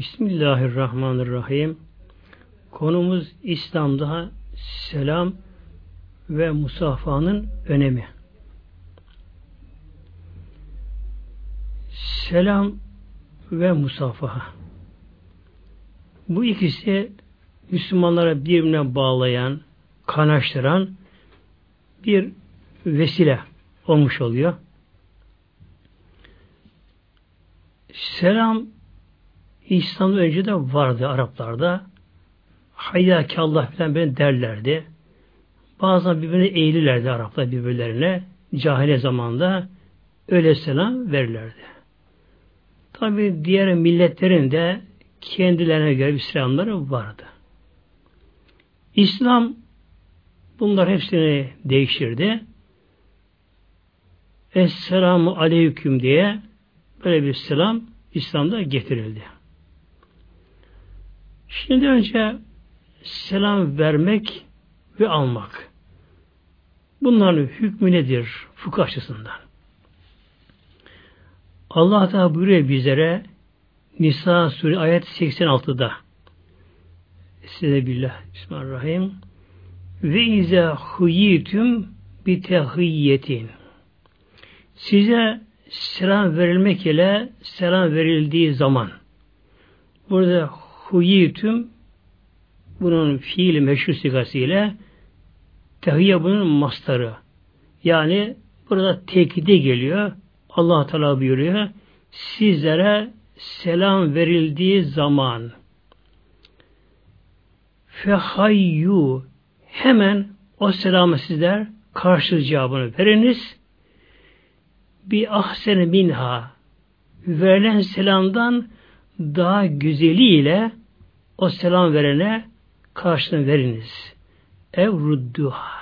Bismillahirrahmanirrahim. Konumuz İslam'da selam ve musafanın önemi. Selam ve musafaha. Bu ikisi Müslümanlara birbirine bağlayan, kanaştıran bir vesile olmuş oluyor. Selam İslam'dan önce de vardı Araplarda. Hayyakallah falan böyle derlerdi. Bazen birbirine eğilirlerdi Araplar birbirlerine. Cahile zamanda öyle selam verirlerdi. Tabi diğer milletlerin de kendilerine göre bir selamları vardı. İslam bunlar hepsini değiştirdi. Esselamu aleyküm diye böyle bir selam İslam'da getirildi. Şimdi önce selam vermek ve almak. Bunların hükmü nedir fıkıh açısından? Allah da buyuruyor bizlere Nisa Suresi ayet 86'da Size billah Bismillahirrahmanirrahim ve ize huyitüm bi tehiyyetin size selam verilmek ile selam verildiği zaman burada huyitüm bunun fiili meşhur sigasıyla tehiyye bunun mastarı. Yani burada tekide geliyor. Allah Teala buyuruyor. Sizlere selam verildiği zaman fehayyu hemen o selamı sizler karşı cevabını veriniz. Bir ahsene minha verilen selamdan daha güzeliyle o selam verene karşılığını veriniz. Ev rudduha.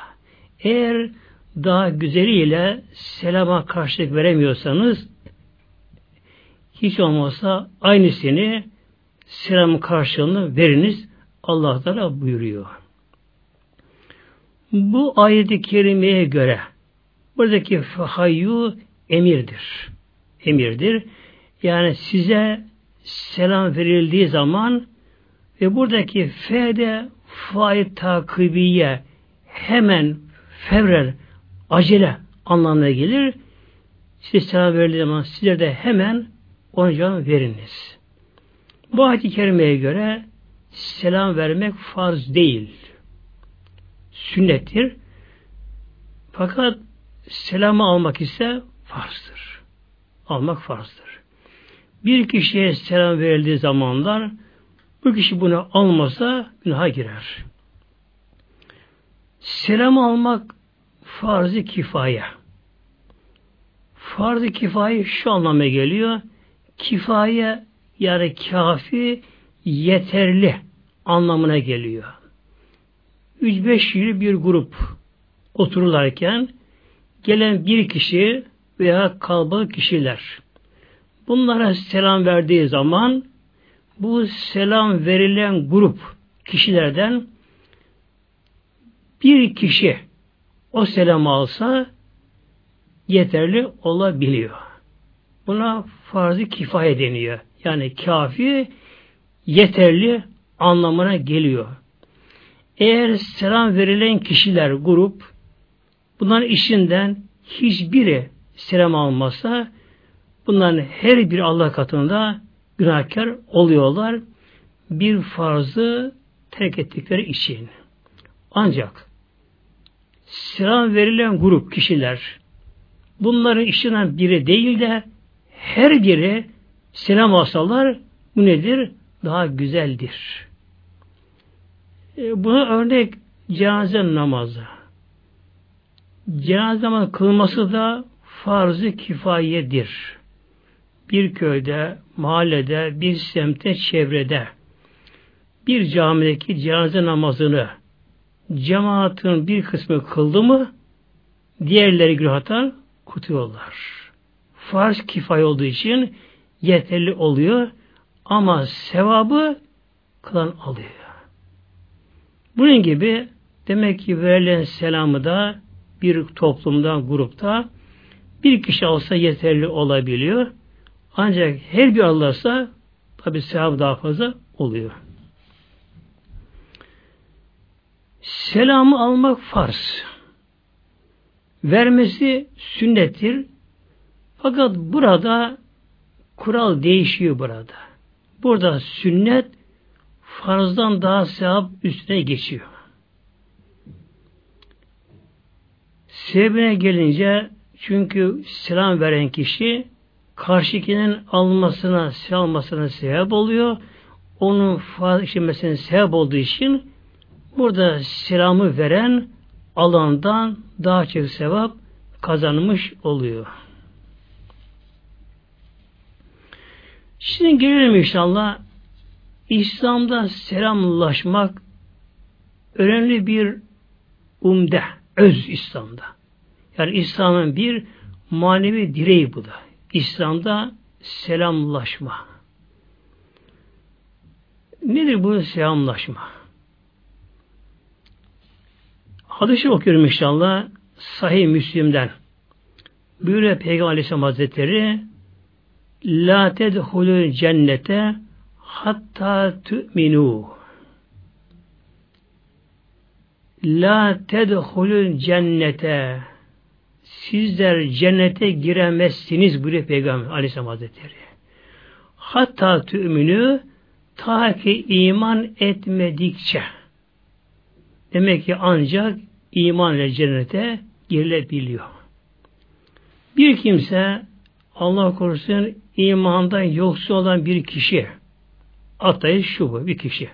Eğer daha güzeliyle selama karşılık veremiyorsanız hiç olmazsa aynısını selam karşılığını veriniz. Allah Teala buyuruyor. Bu ayet-i kerimeye göre buradaki fahayyu emirdir. Emirdir. Yani size selam verildiği zaman ve buradaki f'de fail takibiye hemen fevrer acele anlamına gelir. Size selam verildiği zaman sizler de hemen ona cevap veriniz. Bu ayet-i kerimeye göre selam vermek farz değil. Sünnettir. Fakat selamı almak ise farzdır. Almak farzdır. Bir kişiye selam verildiği zamanlar bu kişi bunu almasa günaha girer. Selam almak farz-ı kifaye. Farz-ı kifaye şu anlama geliyor. Kifaye yani kafi yeterli anlamına geliyor. 3-5 yıl bir grup otururlarken gelen bir kişi veya kalabalık kişiler bunlara selam verdiği zaman bu selam verilen grup kişilerden bir kişi o selamı alsa yeterli olabiliyor. Buna farz-ı kifaye deniyor. Yani kafi yeterli anlamına geliyor. Eğer selam verilen kişiler, grup bunların işinden hiçbiri selam almazsa bunların her bir Allah katında günahkar oluyorlar. Bir farzı terk ettikleri için. Ancak selam verilen grup kişiler bunların işinden biri değil de her biri selam alsalar bu nedir? Daha güzeldir. E, buna örnek cenaze namazı. Cenaze namazı kılması da farz-ı kifayedir bir köyde, mahallede, bir semte, çevrede bir camideki cenaze namazını cemaatin bir kısmı kıldı mı diğerleri günahtan kutuyorlar. Farz kifay olduğu için yeterli oluyor ama sevabı kılan alıyor. Bunun gibi demek ki verilen selamı da bir toplumda, grupta bir kişi alsa yeterli olabiliyor. Ancak her bir Allah'sa tabi sevap daha fazla oluyor. Selamı almak farz. Vermesi sünnettir. Fakat burada kural değişiyor burada. Burada sünnet farzdan daha sevap üstüne geçiyor. Sebebine gelince çünkü selam veren kişi karşıkinin almasına, almasına sebep oluyor. Onun fazla işlemesine sebep olduğu için burada selamı veren alandan daha çok sevap kazanmış oluyor. Şimdi gelelim inşallah İslam'da selamlaşmak önemli bir umde, öz İslam'da. Yani İslam'ın bir manevi direği bu da. İslam'da selamlaşma. Nedir bu selamlaşma? Hadisi okuyorum inşallah Sahih Müslim'den. Buyuruyor Peygamber Aleyhisselam Hazretleri La tedhulul cennete hatta tu'minu La tedhulul cennete Sizler cennete giremezsiniz buyuruyor Peygamber Aleyhisselam Hazretleri. Hatta tü'minü ta ki iman etmedikçe demek ki ancak iman ile cennete girilebiliyor. Bir kimse Allah korusun imandan yoksul olan bir kişi atayı şu bu bir kişi.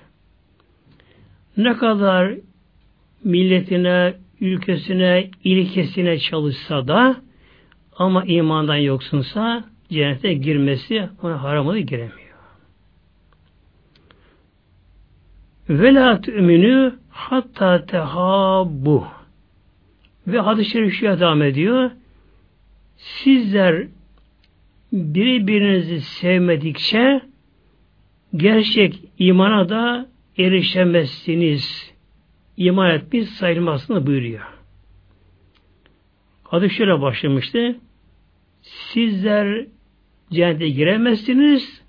Ne kadar milletine, ülkesine, ilkesine çalışsa da ama imandan yoksunsa cennete girmesi ona haram oluyor, giremiyor. Ve la tü'minü hatta tehabbu ve hadis-i şerif şöyle devam ediyor. Sizler birbirinizi sevmedikçe gerçek imana da erişemezsiniz. İman etmiş sayılmasını buyuruyor. Adı şöyle başlamıştı. Sizler cennete giremezsiniz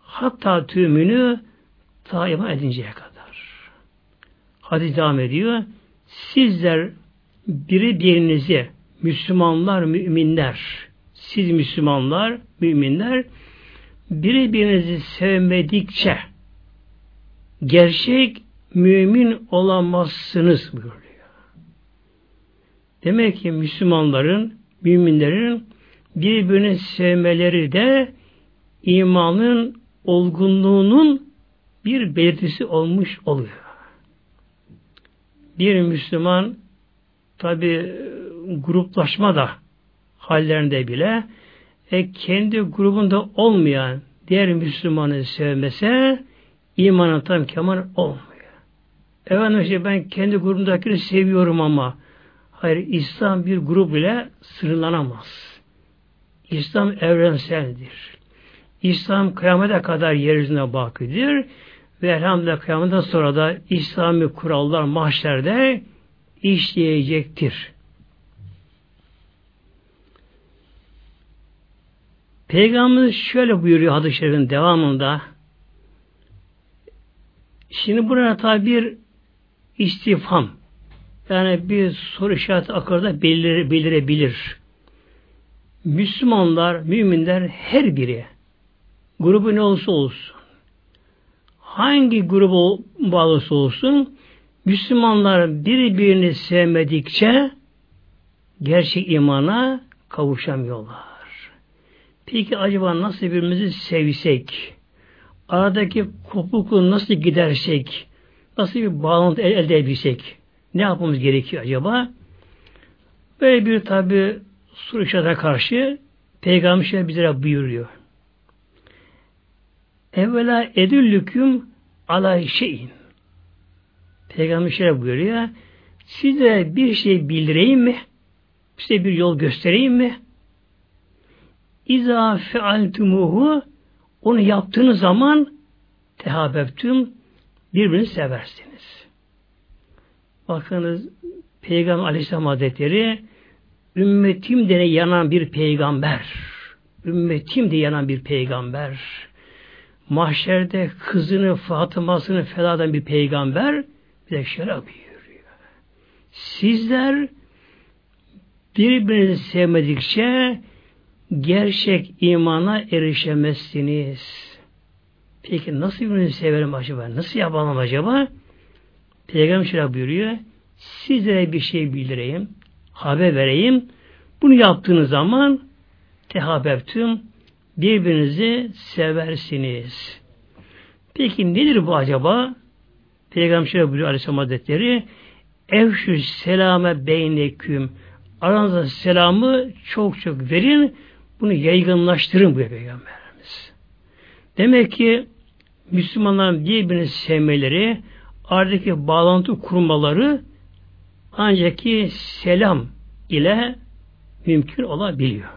hatta tümünü ta iman edinceye kadar. Hadis devam ediyor. Sizler biri birinizi Müslümanlar, müminler siz Müslümanlar, müminler biri birinizi sevmedikçe gerçek mümin olamazsınız buyuruyor. Demek ki Müslümanların, müminlerin birbirini sevmeleri de imanın olgunluğunun bir belirtisi olmuş oluyor. Bir Müslüman tabi gruplaşma da hallerinde bile e, kendi grubunda olmayan diğer Müslümanı sevmese imanın tam kemal olmuyor. Efendim işte ben kendi grubumdakini seviyorum ama hayır İslam bir grup ile sınırlanamaz. İslam evrenseldir. İslam kıyamete kadar yeryüzüne bakidir ve elhamdülillah kıyametten sonra da İslami kurallar mahşerde işleyecektir. Peygamberimiz şöyle buyuruyor hadis-i devamında şimdi burada tabi bir istifam yani bir soru işareti akırda belir, belirebilir. Müslümanlar, müminler her biri grubu ne olursa olsun hangi grubu bağlısı olsun Müslümanlar birbirini sevmedikçe gerçek imana kavuşamıyorlar. Peki acaba nasıl birbirimizi sevsek, aradaki kopukluğu nasıl gidersek, nasıl bir bağlantı elde edebilsek, ne yapmamız gerekiyor acaba? Böyle bir tabi soru karşı Peygamber şöyle bizlere buyuruyor. Evvela edüllüküm ala şeyin. Peygamber şöyle buyuruyor. Size bir şey bildireyim mi? Size bir yol göstereyim mi? İza fealtumuhu onu yaptığınız zaman tehabebtüm birbirini seversiniz. Bakınız Peygamber Aleyhisselam Hazretleri ümmetim de yanan bir peygamber. Ümmetim de yanan bir peygamber. mahşerde kızını, Fatıma'sını feda bir peygamber bir de şöyle buyuruyor. Sizler birbirinizi sevmedikçe gerçek imana erişemezsiniz. Peki nasıl birbirinizi severim acaba? Nasıl yapalım acaba? Peygamber şöyle buyuruyor. Sizlere bir şey bildireyim, haber vereyim. Bunu yaptığınız zaman tehabeptüm birbirinizi seversiniz. Peki nedir bu acaba? Peygamber şöyle buyuruyor Aleyhisselam Hazretleri Evşü selame beyneküm aranızda selamı çok çok verin bunu yaygınlaştırın bu Peygamberimiz. Demek ki Müslümanların birbirini sevmeleri aradaki bağlantı kurmaları ancak ki selam ile mümkün olabiliyor.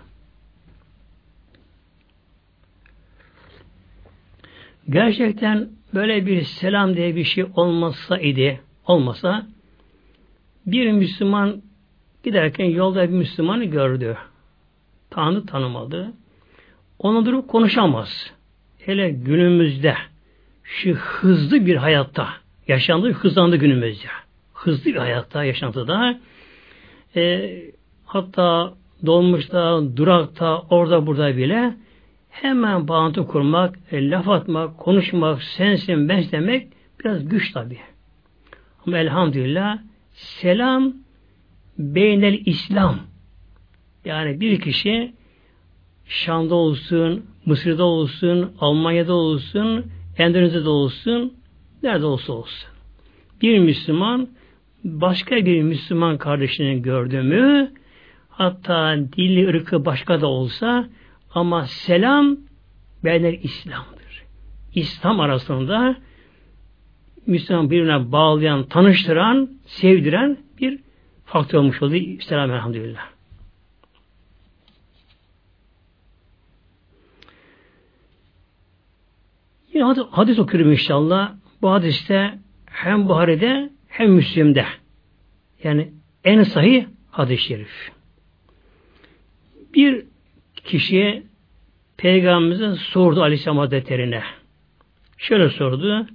Gerçekten böyle bir selam diye bir şey olmasa idi, olmasa bir Müslüman giderken yolda bir Müslümanı gördü. Tanrı tanımadı. Ona durup konuşamaz. Hele günümüzde şu hızlı bir hayatta yaşandı, hızlandı günümüzde. Hızlı bir hayatta, yaşantıda e, hatta dolmuşta, durakta, orada burada bile hemen bağlantı kurmak, e, laf atmak, konuşmak, sensin, ben demek biraz güç tabi. Ama elhamdülillah selam beynel İslam yani bir kişi Şam'da olsun, Mısır'da olsun, Almanya'da olsun, Endonezya'da olsun, nerede olsa olsun. Bir Müslüman başka bir Müslüman kardeşinin gördüğümü hatta dili ırkı başka da olsa ama selam beynel İslam'dır. İslam arasında Müslüman birbirine bağlayan, tanıştıran, sevdiren bir faktör olmuş oldu. Selam elhamdülillah. Yine hadis, hadis okuyorum inşallah. Bu hadiste hem Buhari'de hem Müslim'de. Yani en sahih hadis-i şerif. Bir kişiye Peygamberimize sordu Aleyhisselam Hazretleri'ne. Şöyle sordu.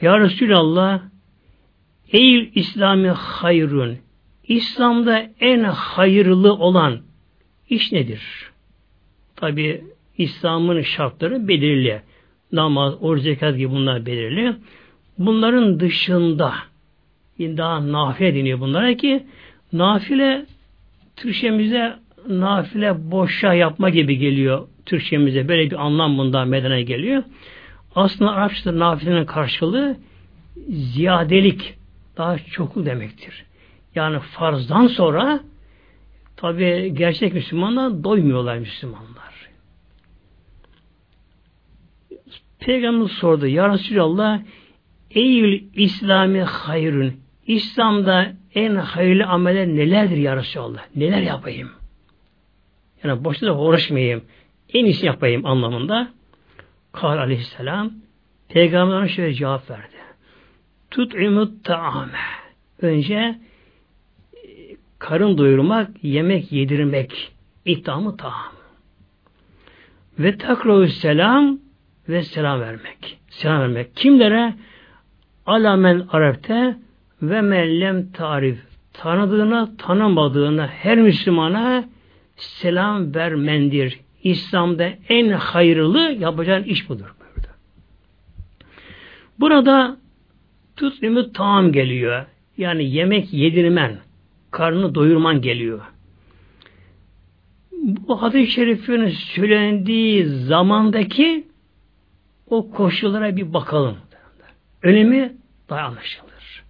Ya Resulallah Ey İslami hayrun İslam'da en hayırlı olan iş nedir? Tabi İslam'ın şartları belirli. Namaz, oruç, zekat gibi bunlar belirli. Bunların dışında daha nafile deniyor bunlara ki nafile Türkçemize nafile boşa yapma gibi geliyor Türkçemize. Böyle bir anlam bundan medene geliyor. Aslında Arapçada nafilenin karşılığı ziyadelik, daha çoklu demektir. Yani farzdan sonra tabi gerçek Müslümanlar doymuyorlar Müslümanlar. Peygamber sordu. Ya Resulallah Eyyül İslami hayrün İslam'da en hayırlı ameller nelerdir ya Resulallah? Neler yapayım? Yani boşta da uğraşmayayım. En iyisi yapayım anlamında. Kal aleyhisselam Peygamber şöyle cevap verdi. Tut'imut ta'ame. Önce e, karın doyurmak, yemek yedirmek. İttamı ta'am. Ve takravu selam ve selam vermek. Selam vermek. Kimlere? Alamen arefte ve mellem tarif. Tanıdığına, tanımadığına her Müslümana selam vermendir. İslam'da en hayırlı yapacağın iş budur. Burada, burada tutlimu tam geliyor. Yani yemek yedirmen, karnını doyurman geliyor. Bu hadis-i şerifin söylendiği zamandaki o koşullara bir bakalım. Önemi daha anlaşılır.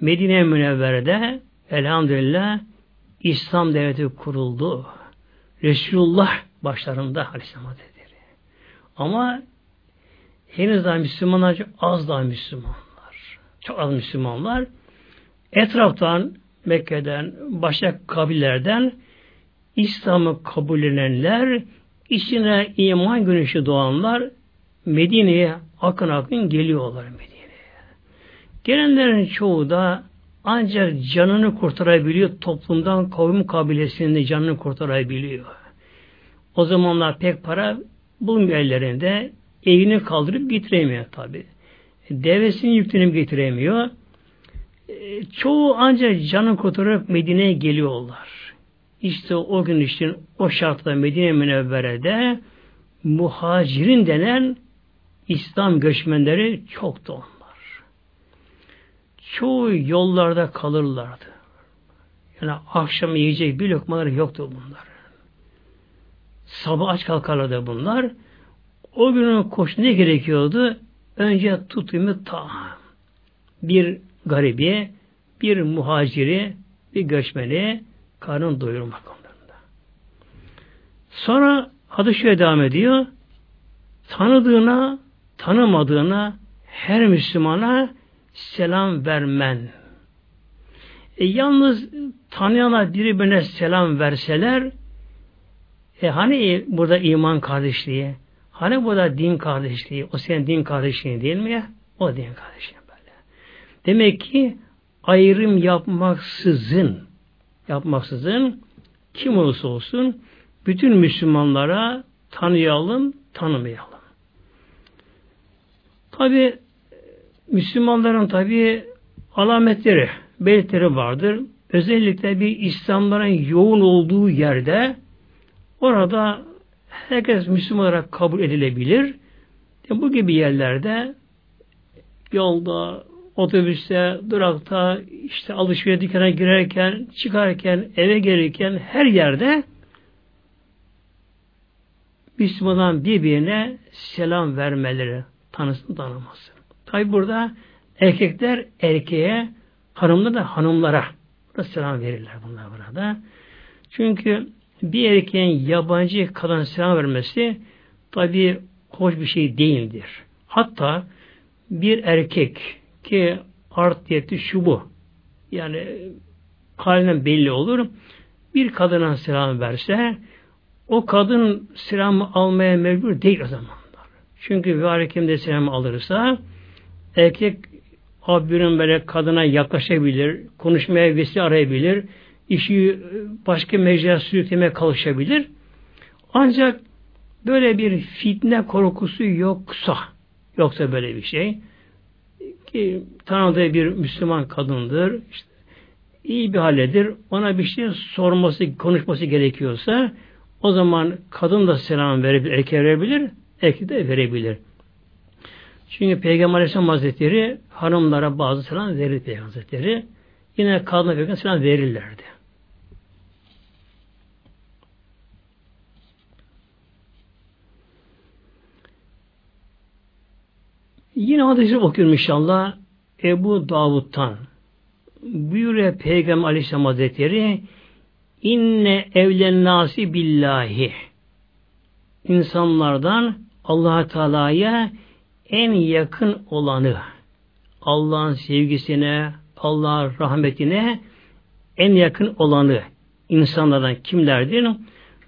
Medine Münevvere'de elhamdülillah İslam devleti kuruldu. Resulullah başlarında Aleyhisselam Hazretleri. Ama henüz daha Müslümanlar az daha Müslümanlar. Çok az Müslümanlar. Etraftan Mekke'den, başka kabillerden İslam'ı kabullenenler, içine iman güneşi doğanlar Medine'ye akın akın geliyorlar Medine'ye. Gelenlerin çoğu da ancak canını kurtarabiliyor toplumdan kavim kabilesinde canını kurtarabiliyor. O zamanlar pek para bulmuyor ellerinde. Evini kaldırıp getiremiyor tabi. Devesinin yüklenip getiremiyor. E, çoğu ancak canı kurtarıp Medine'ye geliyorlar. İşte o gün için o şartla Medine Münevvere'de muhacirin denen İslam göçmenleri çoktu onlar. Çoğu yollarda kalırlardı. Yani akşam yiyecek bir lokmaları yoktu bunlar. Sabah aç kalkarlardı bunlar. O günün koşu ne gerekiyordu? Önce tutumu ta bir garibi, bir muhaciri, bir göçmeni karnını doyurmak onlarında. Sonra adı şöyle devam ediyor. Tanıdığına, tanımadığına her Müslümana selam vermen. E, yalnız tanıyana birbirine selam verseler e, hani burada iman kardeşliği, hani burada din kardeşliği, o senin din kardeşliğin değil mi ya? O din kardeşliği böyle. Demek ki ayrım yapmaksızın yapmaksızın kim olursa olsun bütün Müslümanlara tanıyalım, tanımayalım. Tabi Müslümanların tabi alametleri, belirtileri vardır. Özellikle bir İslamların yoğun olduğu yerde orada herkes Müslüman olarak kabul edilebilir. E bu gibi yerlerde yolda, otobüste, durakta, işte alışveriş dükkana girerken, çıkarken, eve gelirken her yerde Müslümanların birbirine selam vermeleri, tanısın tanıması. Tabi burada erkekler erkeğe, hanımlar da hanımlara da selam verirler bunlar burada. Çünkü bir erkeğin yabancı kadın selam vermesi tabi hoş bir şey değildir. Hatta bir erkek ki art diyeti şu bu. Yani halinden belli olur. Bir kadına selam verse o kadın selamı almaya mecbur değil o zamanlar. Çünkü bir de selamı alırsa erkek abinin böyle kadına yaklaşabilir, konuşmaya vesile arayabilir, işi başka mecraya sürüklemeye kalışabilir. Ancak böyle bir fitne korkusu yoksa, yoksa böyle bir şey, ki tanıdığı bir Müslüman kadındır, işte, iyi bir halledir, ona bir şey sorması, konuşması gerekiyorsa, o zaman kadın da selam verebilir, erkek verebilir, erkek de verebilir. Çünkü Peygamber Aleyhisselam Hazretleri hanımlara bazı selam verir Peygamber Hazretleri. Yine kadına Peygamber selam verirlerdi. Yine hadisi okuyorum inşallah. Ebu Davud'tan buyuruyor Peygamber Aleyhisselam Hazretleri inne evlen nasi billahi insanlardan allah Teala'ya en yakın olanı Allah'ın sevgisine, Allah'ın rahmetine en yakın olanı insanlardan kimlerdir?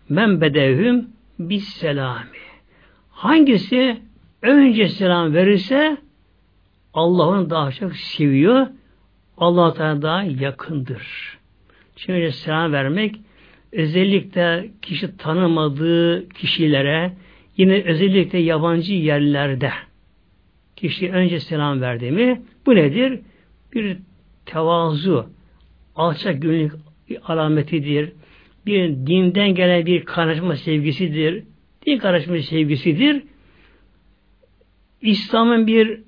Men bedevhüm bis selami. Hangisi önce selam verirse Allah'ın daha çok seviyor. Allah Teala daha yakındır. Çünkü selam vermek özellikle kişi tanımadığı kişilere yine özellikle yabancı yerlerde kişi önce selam verdi mi bu nedir? Bir tevazu, alçak gönüllük alametidir. Bir dinden gelen bir karışma sevgisidir. Din karışma sevgisidir. İslam'ın bir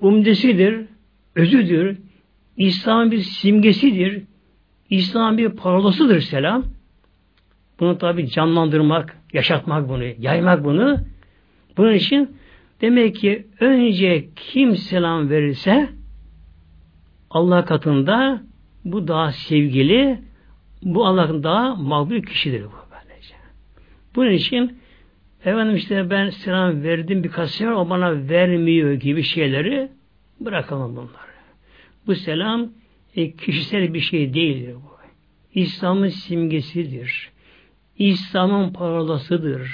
umdesidir, özüdür. İslam'ın bir simgesidir. İslam'ın bir parolasıdır selam. Bunu tabi canlandırmak, yaşatmak bunu, yaymak bunu. Bunun için demek ki önce kim selam verirse Allah katında bu daha sevgili, bu Allah'ın daha makbul kişidir bu böylece. Bunun için efendim işte ben selam verdim birkaç sefer o bana vermiyor gibi şeyleri bırakalım bunları. Bu selam e, kişisel bir şey değildir bu. İslam'ın simgesidir. İslam'ın parolasıdır.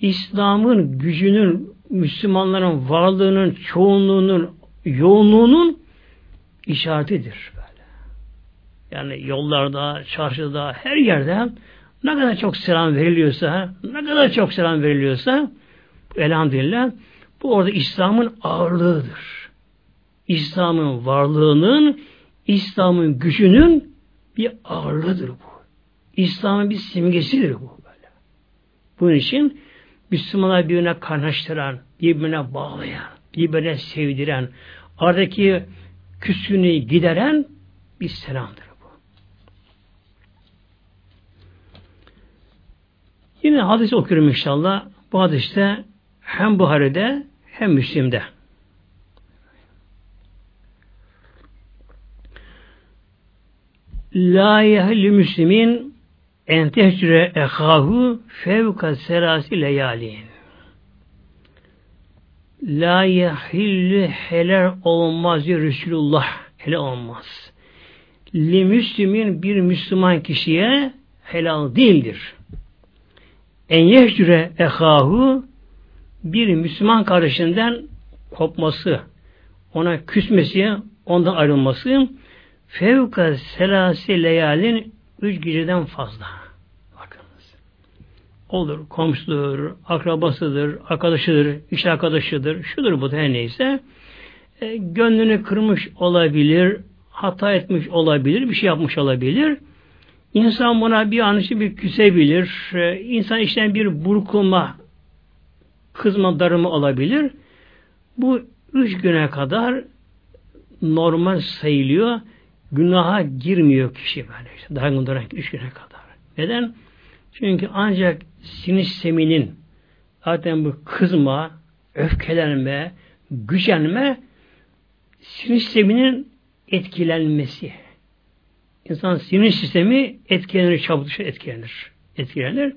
İslam'ın gücünün, Müslümanların varlığının, çoğunluğunun, yoğunluğunun işaretidir. Böyle. Yani yollarda, çarşıda, her yerde Ne kadar çok selam veriliyorsa, ne kadar çok selam veriliyorsa elhamdülillah bu orada İslam'ın ağırlığıdır. İslam'ın varlığının, İslam'ın gücünün bir ağırlığıdır bu. İslam'ın bir simgesidir bu böyle. Bunun için Müslümanlar birbirine kaynaştıran, birbirine bağlayan, birbirine sevdiren, aradaki küsünü gideren bir selamdır bu. Yine hadis okuyorum inşallah. Bu hadiste hem Buhari'de hem Müslim'de. La yehli müslimin en tehcüre ehahu fevka serasi leyalin. La yehilli helal olmaz Resulullah. Helal olmaz. Li müslimin bir Müslüman kişiye helal değildir. En yehcüre ehahu bir Müslüman kardeşinden kopması, ona küsmesi, ondan ayrılması fevka selasi leyalin üç geceden fazla. Olur, komşudur, akrabasıdır, arkadaşıdır, iş arkadaşıdır, şudur bu her neyse. E, gönlünü kırmış olabilir, hata etmiş olabilir, bir şey yapmış olabilir. İnsan buna bir an için bir küsebilir. E, insan işten bir burkulma, kızma, darımı olabilir. Bu üç güne kadar normal sayılıyor günaha girmiyor kişi böyle. Işte, daha üç güne kadar. Neden? Çünkü ancak sinir sisteminin zaten bu kızma, öfkelenme, gücenme sisteminin etkilenmesi. İnsan sinir sistemi etkilenir, çabuk etkilenir. Etkilenir.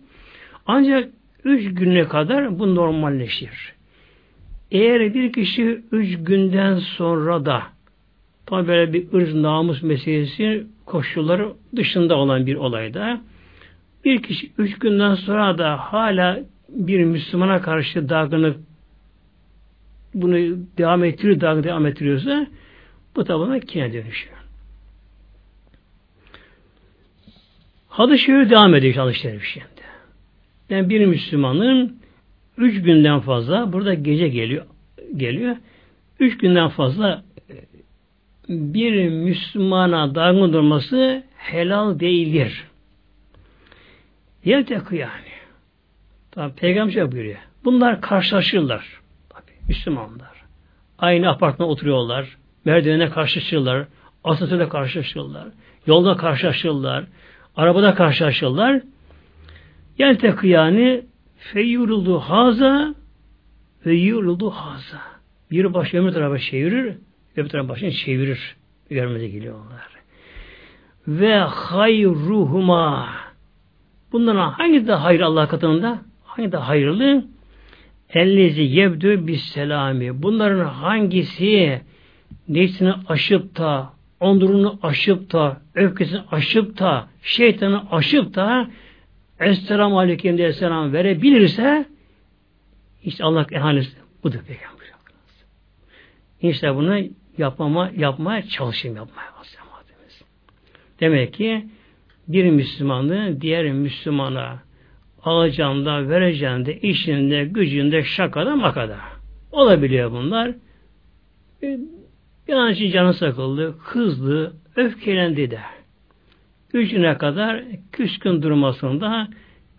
Ancak üç güne kadar bu normalleşir. Eğer bir kişi üç günden sonra da Tabi böyle bir ırz namus meselesi koşulları dışında olan bir olayda bir kişi üç günden sonra da hala bir Müslümana karşı dargınlık bunu devam ettiriyor, dargın devam ettiriyorsa bu tabi kine dönüşüyor. Hadis şöyle devam ediyor hadis şerif şimdi. Yani bir Müslümanın üç günden fazla burada gece geliyor geliyor. Üç günden fazla bir Müslümana dargın durması helal değildir. Yeltekı yani. Tabi Peygamber şey buyuruyor. Bunlar karşılaşırlar. Tabi Müslümanlar. Aynı apartmanda oturuyorlar. Merdivene karşılaşırlar. Asansörde karşılaşırlar. Yolda karşılaşırlar. Arabada karşılaşırlar. Yeltekı yani feyyuruldu haza ve yuruldu haza. Bir baş ömür tarafa çevirir, öbür tarafın başını çevirir. Görmeze geliyor onlar. Ve hayruhuma bunların hangi de hayır Allah katında? Hangi de hayırlı? Ellezi yebdü bis selami. Bunların hangisi nefsini aşıp da ondurunu aşıp da öfkesini aşıp da şeytanı aşıp da Esselamu Aleyküm diye selam verebilirse işte Allah ehanesi budur peygamber. İşte bunu yapmama, yapmaya çalışayım yapmaya. Demek ki bir Müslümanı diğer Müslümana alacağında, vereceğinde, işinde, gücünde, şakada, makada. Olabiliyor bunlar. Bir an için canı sıkıldı, kızdı, öfkelendi de. Üçüne kadar küskün durmasında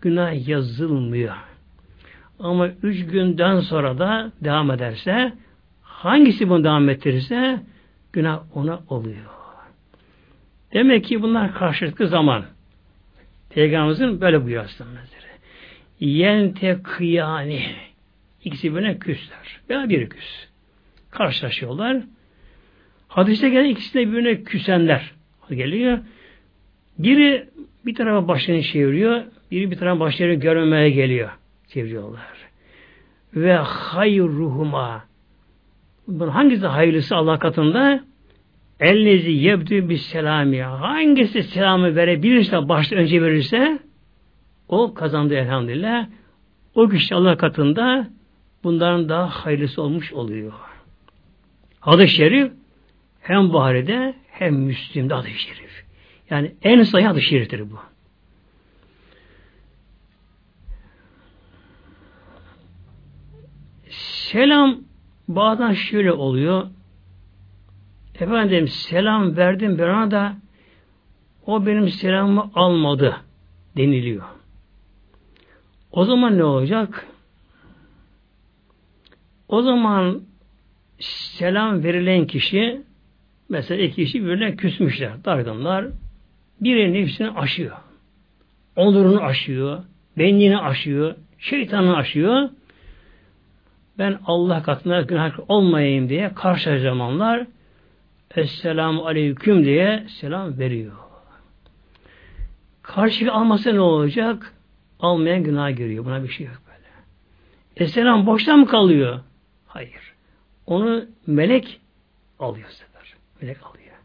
günah yazılmıyor. Ama üç günden sonra da devam ederse Hangisi bunu devam ettirirse günah ona oluyor. Demek ki bunlar karşılıklı zaman. Peygamberimizin böyle buyuruyor aslında. Yente kıyani. İkisi birbirine küsler. Veya bir küs. Karşılaşıyorlar. Hadiste gelen ikisi de birbirine küsenler geliyor. Biri bir tarafa başını çeviriyor, biri bir tarafa başlarını görmemeye geliyor. Çeviriyorlar. Ve hayruhuma bunun hangisi hayırlısı Allah katında? Ellezi yebdü bir selami. Hangisi selamı verebilirse, başta önce verirse o kazandı elhamdülillah. O kişi Allah katında bunların daha hayırlısı olmuş oluyor. Hadis-i Şerif hem Buhari'de hem Müslim'de hadis-i Şerif. Yani en sayı hadis-i Şerif'tir bu. Selam bazen şöyle oluyor. Efendim selam verdim ben ona da o benim selamımı almadı deniliyor. O zaman ne olacak? O zaman selam verilen kişi mesela iki kişi birbirine küsmüşler, dargınlar. Biri nefsini aşıyor. Onurunu aşıyor. Benliğini aşıyor. Şeytanı aşıyor. Ben Allah katında günah olmayayım diye karşı zamanlar Esselamu Aleyküm diye selam veriyor. Karşı almasa ne olacak? Almayan günah görüyor. Buna bir şey yok böyle. Esselam boşta mı kalıyor? Hayır. Onu melek alıyor sefer. Melek alıyor.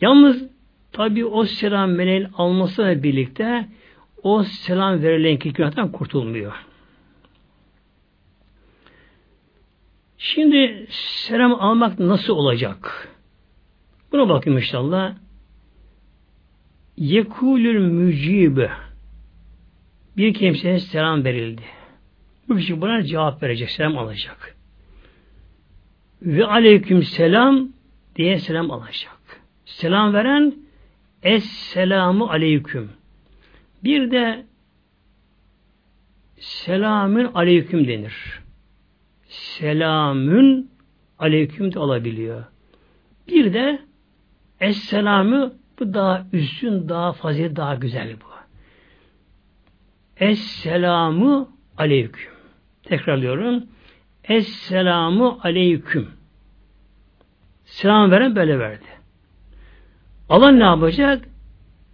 Yalnız tabi o selam meleğin almasıyla birlikte o selam verilen kişi günahtan kurtulmuyor. Şimdi selam almak nasıl olacak? Buna bakayım inşallah. Yekulül mücibe bir kimseye selam verildi. Bu kişi buna cevap verecek, selam alacak. Ve aleyküm selam diye selam alacak. Selam veren Esselamu aleyküm. Bir de selamün aleyküm denir. Selamün aleyküm de alabiliyor. Bir de Esselamü bu daha üstün, daha fazla, daha güzel bu. Esselamu aleyküm. Tekrarlıyorum. Esselamu aleyküm. Selam veren böyle verdi. Allah ne yapacak?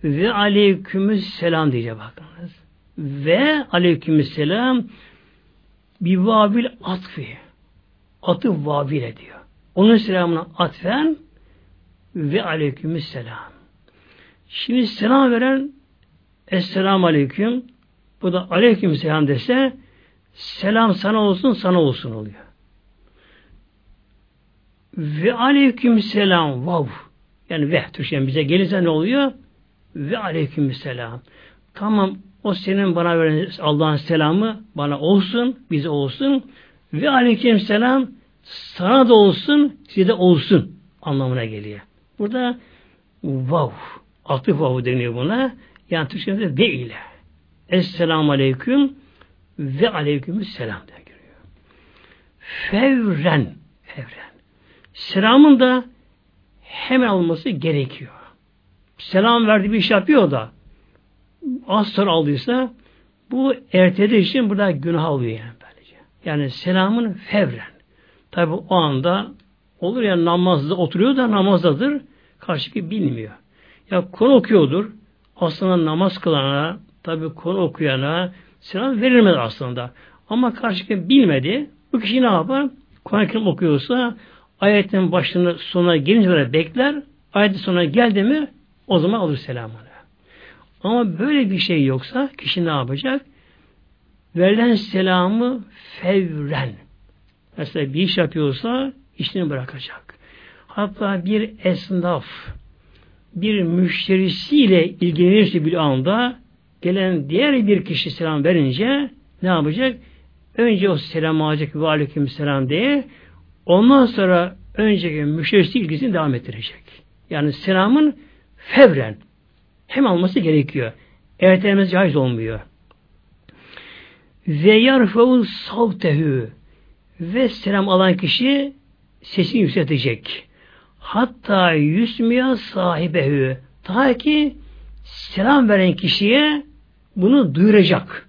Ve aleykümüs selam diyecek bakınız. Ve aleykümüs selam bir vabil atfi. Atı vabil ediyor. Onun selamına atfen ve aleykümüs selam. Şimdi selam veren Esselamu aleyküm bu da aleyküm selam dese selam sana olsun sana olsun oluyor. Ve aleyküm selam vav. Yani ve Türkçe'den bize gelirse ne oluyor? Ve aleyküm selam. Tamam o senin bana veren Allah'ın selamı bana olsun, bize olsun. Ve aleyküm selam sana da olsun, size de olsun anlamına geliyor. Burada vav, atıf vav deniyor buna. Yani Türkçe'de ve ile. Esselamu aleyküm ve aleyküm selam diye giriyor. Fevren, fevren. Selamın da hemen alması gerekiyor. Selam verdi bir iş yapıyor da az sonra aldıysa bu ertelediği için burada günah alıyor yani böylece. Yani selamın fevren. Tabi o anda olur ya namazda oturuyor da namazdadır. Karşıki bilmiyor. Ya konu okuyordur. Aslında namaz kılana, tabi konu okuyana selam verilmez aslında. Ama karşıki bilmedi. Bu kişi ne yapar? Kur'an-ı okuyorsa ayetin başına sonuna gelince böyle bekler. Ayetin sonuna geldi mi o zaman alır selamını. Ama böyle bir şey yoksa kişi ne yapacak? Verilen selamı fevren. Mesela bir iş yapıyorsa işini bırakacak. Hatta bir esnaf bir müşterisiyle ilgilenirse bir anda gelen diğer bir kişi selam verince ne yapacak? Önce o selam alacak ve aleyküm selam diye ondan sonra önceki müşterisi ilgisini devam ettirecek. Yani selamın fevren hem alması gerekiyor. Ertelemesi caiz olmuyor. Ve yarfeul savtehü ve selam alan kişi sesini yükseltecek. Hatta yüzmüya sahibehü ta ki selam veren kişiye bunu duyuracak.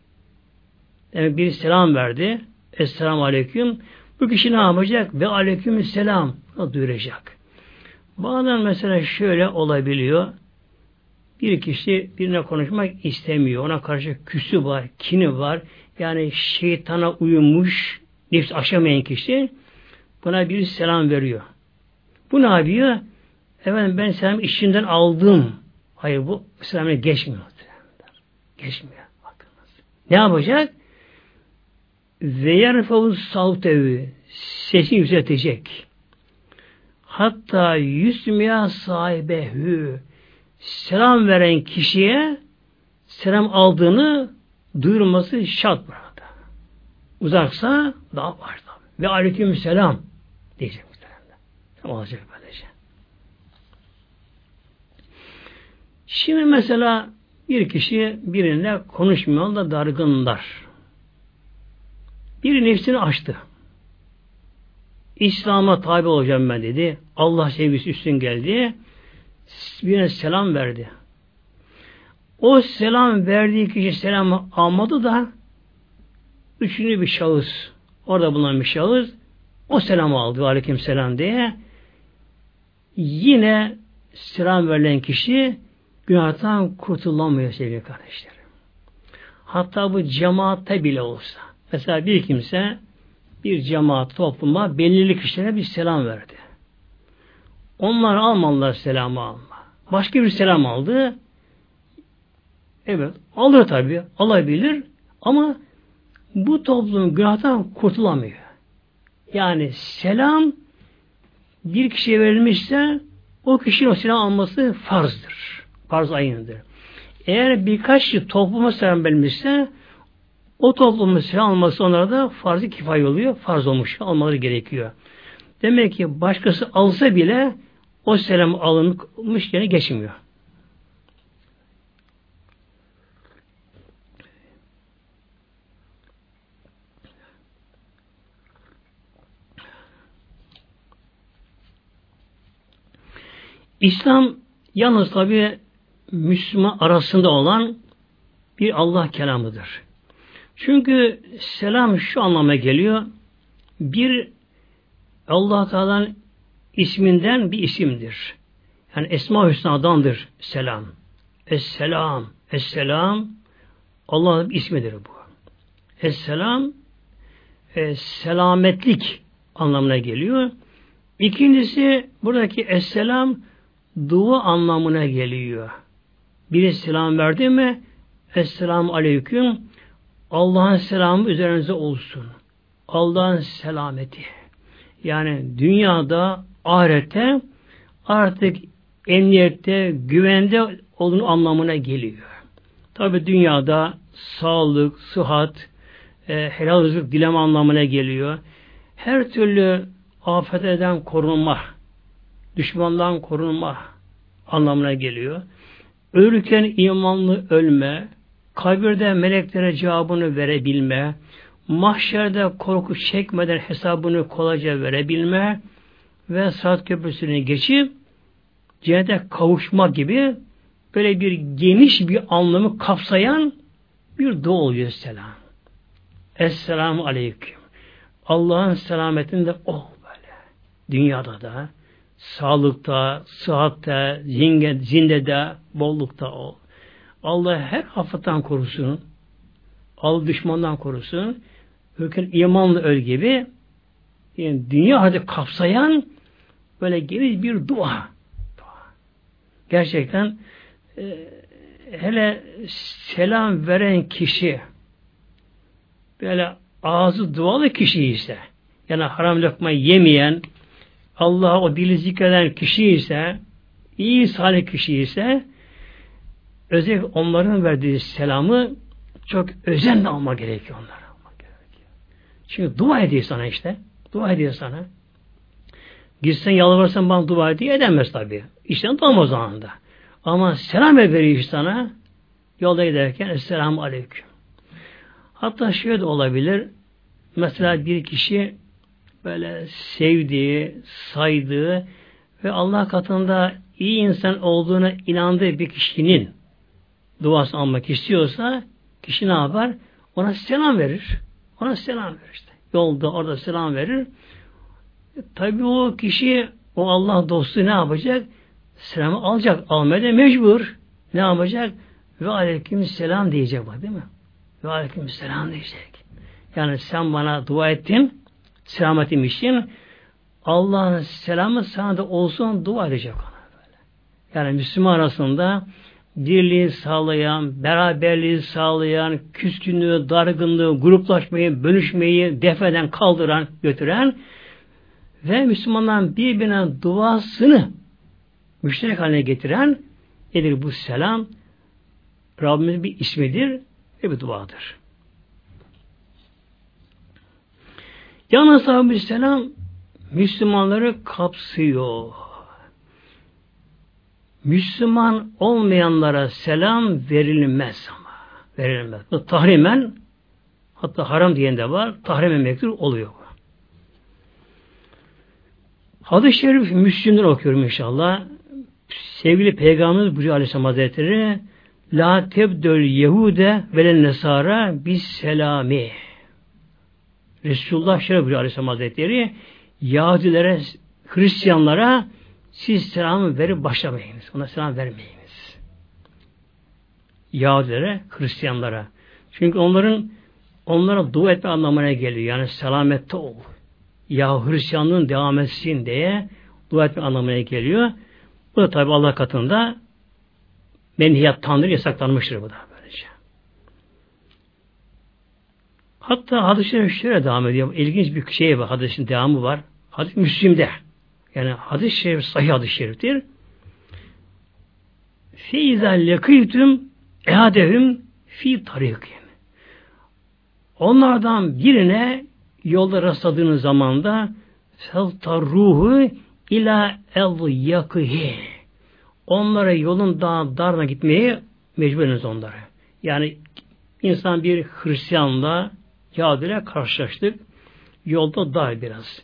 Yani bir selam verdi. Esselamu Aleyküm. Bu kişi ne yapacak? Ve Aleyküm Selam. duyuracak. Bazen mesela şöyle olabiliyor. Bir kişi birine konuşmak istemiyor. Ona karşı küsü var, kini var. Yani şeytana uyumuş, nefs aşamayan kişi buna bir selam veriyor. Bu ne yapıyor? Efendim ben selam işinden aldım. Hayır bu selamı geçmiyor. Geçmiyor. Bakınız. Ne yapacak? Ve yerfevu savtevi sesi yükseltecek. Hatta yüzmüya sahibehü selam veren kişiye selam aldığını duyurması şart burada. Uzaksa daha var ve aleyküm selam diyecek muhtemelen. Tamam olacak. Şimdi mesela bir kişi birine konuşmuyor da dargınlar. Bir nefsini açtı. İslam'a tabi olacağım ben dedi. Allah sevgisi üstün geldi. Birine selam verdi. O selam verdiği kişi selamı almadı da üçüncü bir şahıs orada bulunan bir şahıs o selamı aldı. Aleyküm selam diye. Yine selam verilen kişi günahtan kurtulamıyor sevgili kardeşlerim. Hatta bu cemaatte bile olsa. Mesela bir kimse bir cemaat topluma belirli kişilere bir selam verdi. Onlar almalılar selamı alma. Başka bir selam aldı. Evet, alır tabi, alabilir ama bu toplum günahtan kurtulamıyor. Yani selam bir kişiye verilmişse o kişinin o selam alması farzdır. Farz ayındır. Eğer birkaç kişi topluma selam verilmişse o toplumun selam alması onlara da farz-ı kifay oluyor. Farz olmuş. Almaları gerekiyor. Demek ki başkası alsa bile o selam alınmış yere geçmiyor. İslam yalnız tabi Müslüman arasında olan bir Allah kelamıdır. Çünkü selam şu anlama geliyor. Bir Allah Teala'nın isminden bir isimdir. Yani Esma Hüsna'dandır selam. Esselam, Esselam Allah'ın ismidir bu. Esselam e, selametlik anlamına geliyor. İkincisi buradaki Esselam dua anlamına geliyor. Biri selam verdi mi Esselamu Aleyküm Allah'ın selamı üzerinize olsun. Allah'ın selameti. Yani dünyada, ahirette artık emniyette, güvende olduğunu anlamına geliyor. Tabi dünyada sağlık, sıhhat, e, helal rızık dileme anlamına geliyor. Her türlü afet eden korunma, düşmandan korunma anlamına geliyor. Ölürken imanlı ölme, kabirde meleklere cevabını verebilme, mahşerde korku çekmeden hesabını kolayca verebilme ve saat köprüsünü geçip cennete kavuşma gibi böyle bir geniş bir anlamı kapsayan bir dua oluyor selam. Esselamu Aleyküm. Allah'ın selametinde ol böyle. Dünyada da, sağlıkta, sıhhatte, zindede, bollukta ol. Allah her afetten korusun. Allah düşmandan korusun. Hüküm imanlı öl gibi yani dünya hadi kapsayan böyle geniş bir dua. Gerçekten e, hele selam veren kişi böyle ağzı dualı kişi ise yani haram lokma yemeyen Allah'a o dili zikreden kişi ise iyi salih kişi ise özellikle onların verdiği selamı çok özenle alma gerekiyor onlara. Çünkü dua ediyor sana işte. Dua ediyor sana. Gitsen yalvarsan bana dua ediyor edemez tabi. İşten tam o zaman da. Ama selam veriyor sana yolda giderken Esselamu Aleyküm. Hatta şöyle de olabilir. Mesela bir kişi böyle sevdiği, saydığı ve Allah katında iyi insan olduğuna inandığı bir kişinin duasını almak istiyorsa kişi ne yapar? Ona selam verir. Ona selam verir işte. Yolda orada selam verir. Tabi o kişi o Allah dostu ne yapacak? Selamı alacak. Almaya mecbur. Ne yapacak? Ve aleyküm selam diyecek bak değil mi? Ve aleyküm selam diyecek. Yani sen bana dua ettin selametim için Allah'ın selamı sana da olsun dua edecek ona böyle. Yani Müslüman arasında dirliği sağlayan, beraberliği sağlayan, küskünlüğü, dargınlığı, gruplaşmayı, bölüşmeyi defeden, kaldıran, götüren ve Müslümanların birbirine duasını müşterek haline getiren nedir bu selam? Rabbimizin bir ismidir ve bir duadır. Yalnız sahibi selam Müslümanları kapsıyor. Müslüman olmayanlara selam verilmez ama. Verilmez. Bu tahrimen hatta haram diyen de var. Tahrimen mektur oluyor. Hadis-i Şerif Müslüm'den okuyorum inşallah. Sevgili Peygamberimiz buyuruyor Aleyhisselam Hazretleri La tebdöl Yehude velen Nesara bis selami. Resulullah şöyle buyuruyor Aleyhisselam Hazretleri Yahudilere, Hristiyanlara siz selamı verip başlamayınız. Ona selam vermeyiniz. Yahudilere, Hristiyanlara. Çünkü onların onlara dua etme anlamına geliyor. Yani selamette ol. Ya Hristiyanlığın devam etsin diye dua etme anlamına geliyor. Bu da tabi Allah katında menhiyat tanrı yasaklanmıştır bu da böylece. Hatta hadis-i şöyle devam ediyor. İlginç bir şey var. Hadisin devamı var. Hadis Müslim'de. Yani hadis-i şerif sahih hadis-i şeriftir. Feyza lekîtüm ehadehüm fi tarikim. Onlardan birine yolda rastladığınız zamanda ruhu ila el yakıhi. Onlara yolun daha darına gitmeye mecbursunuz onlara. Yani insan bir Hristiyanla Yahudiyle karşılaştık. Yolda dar biraz.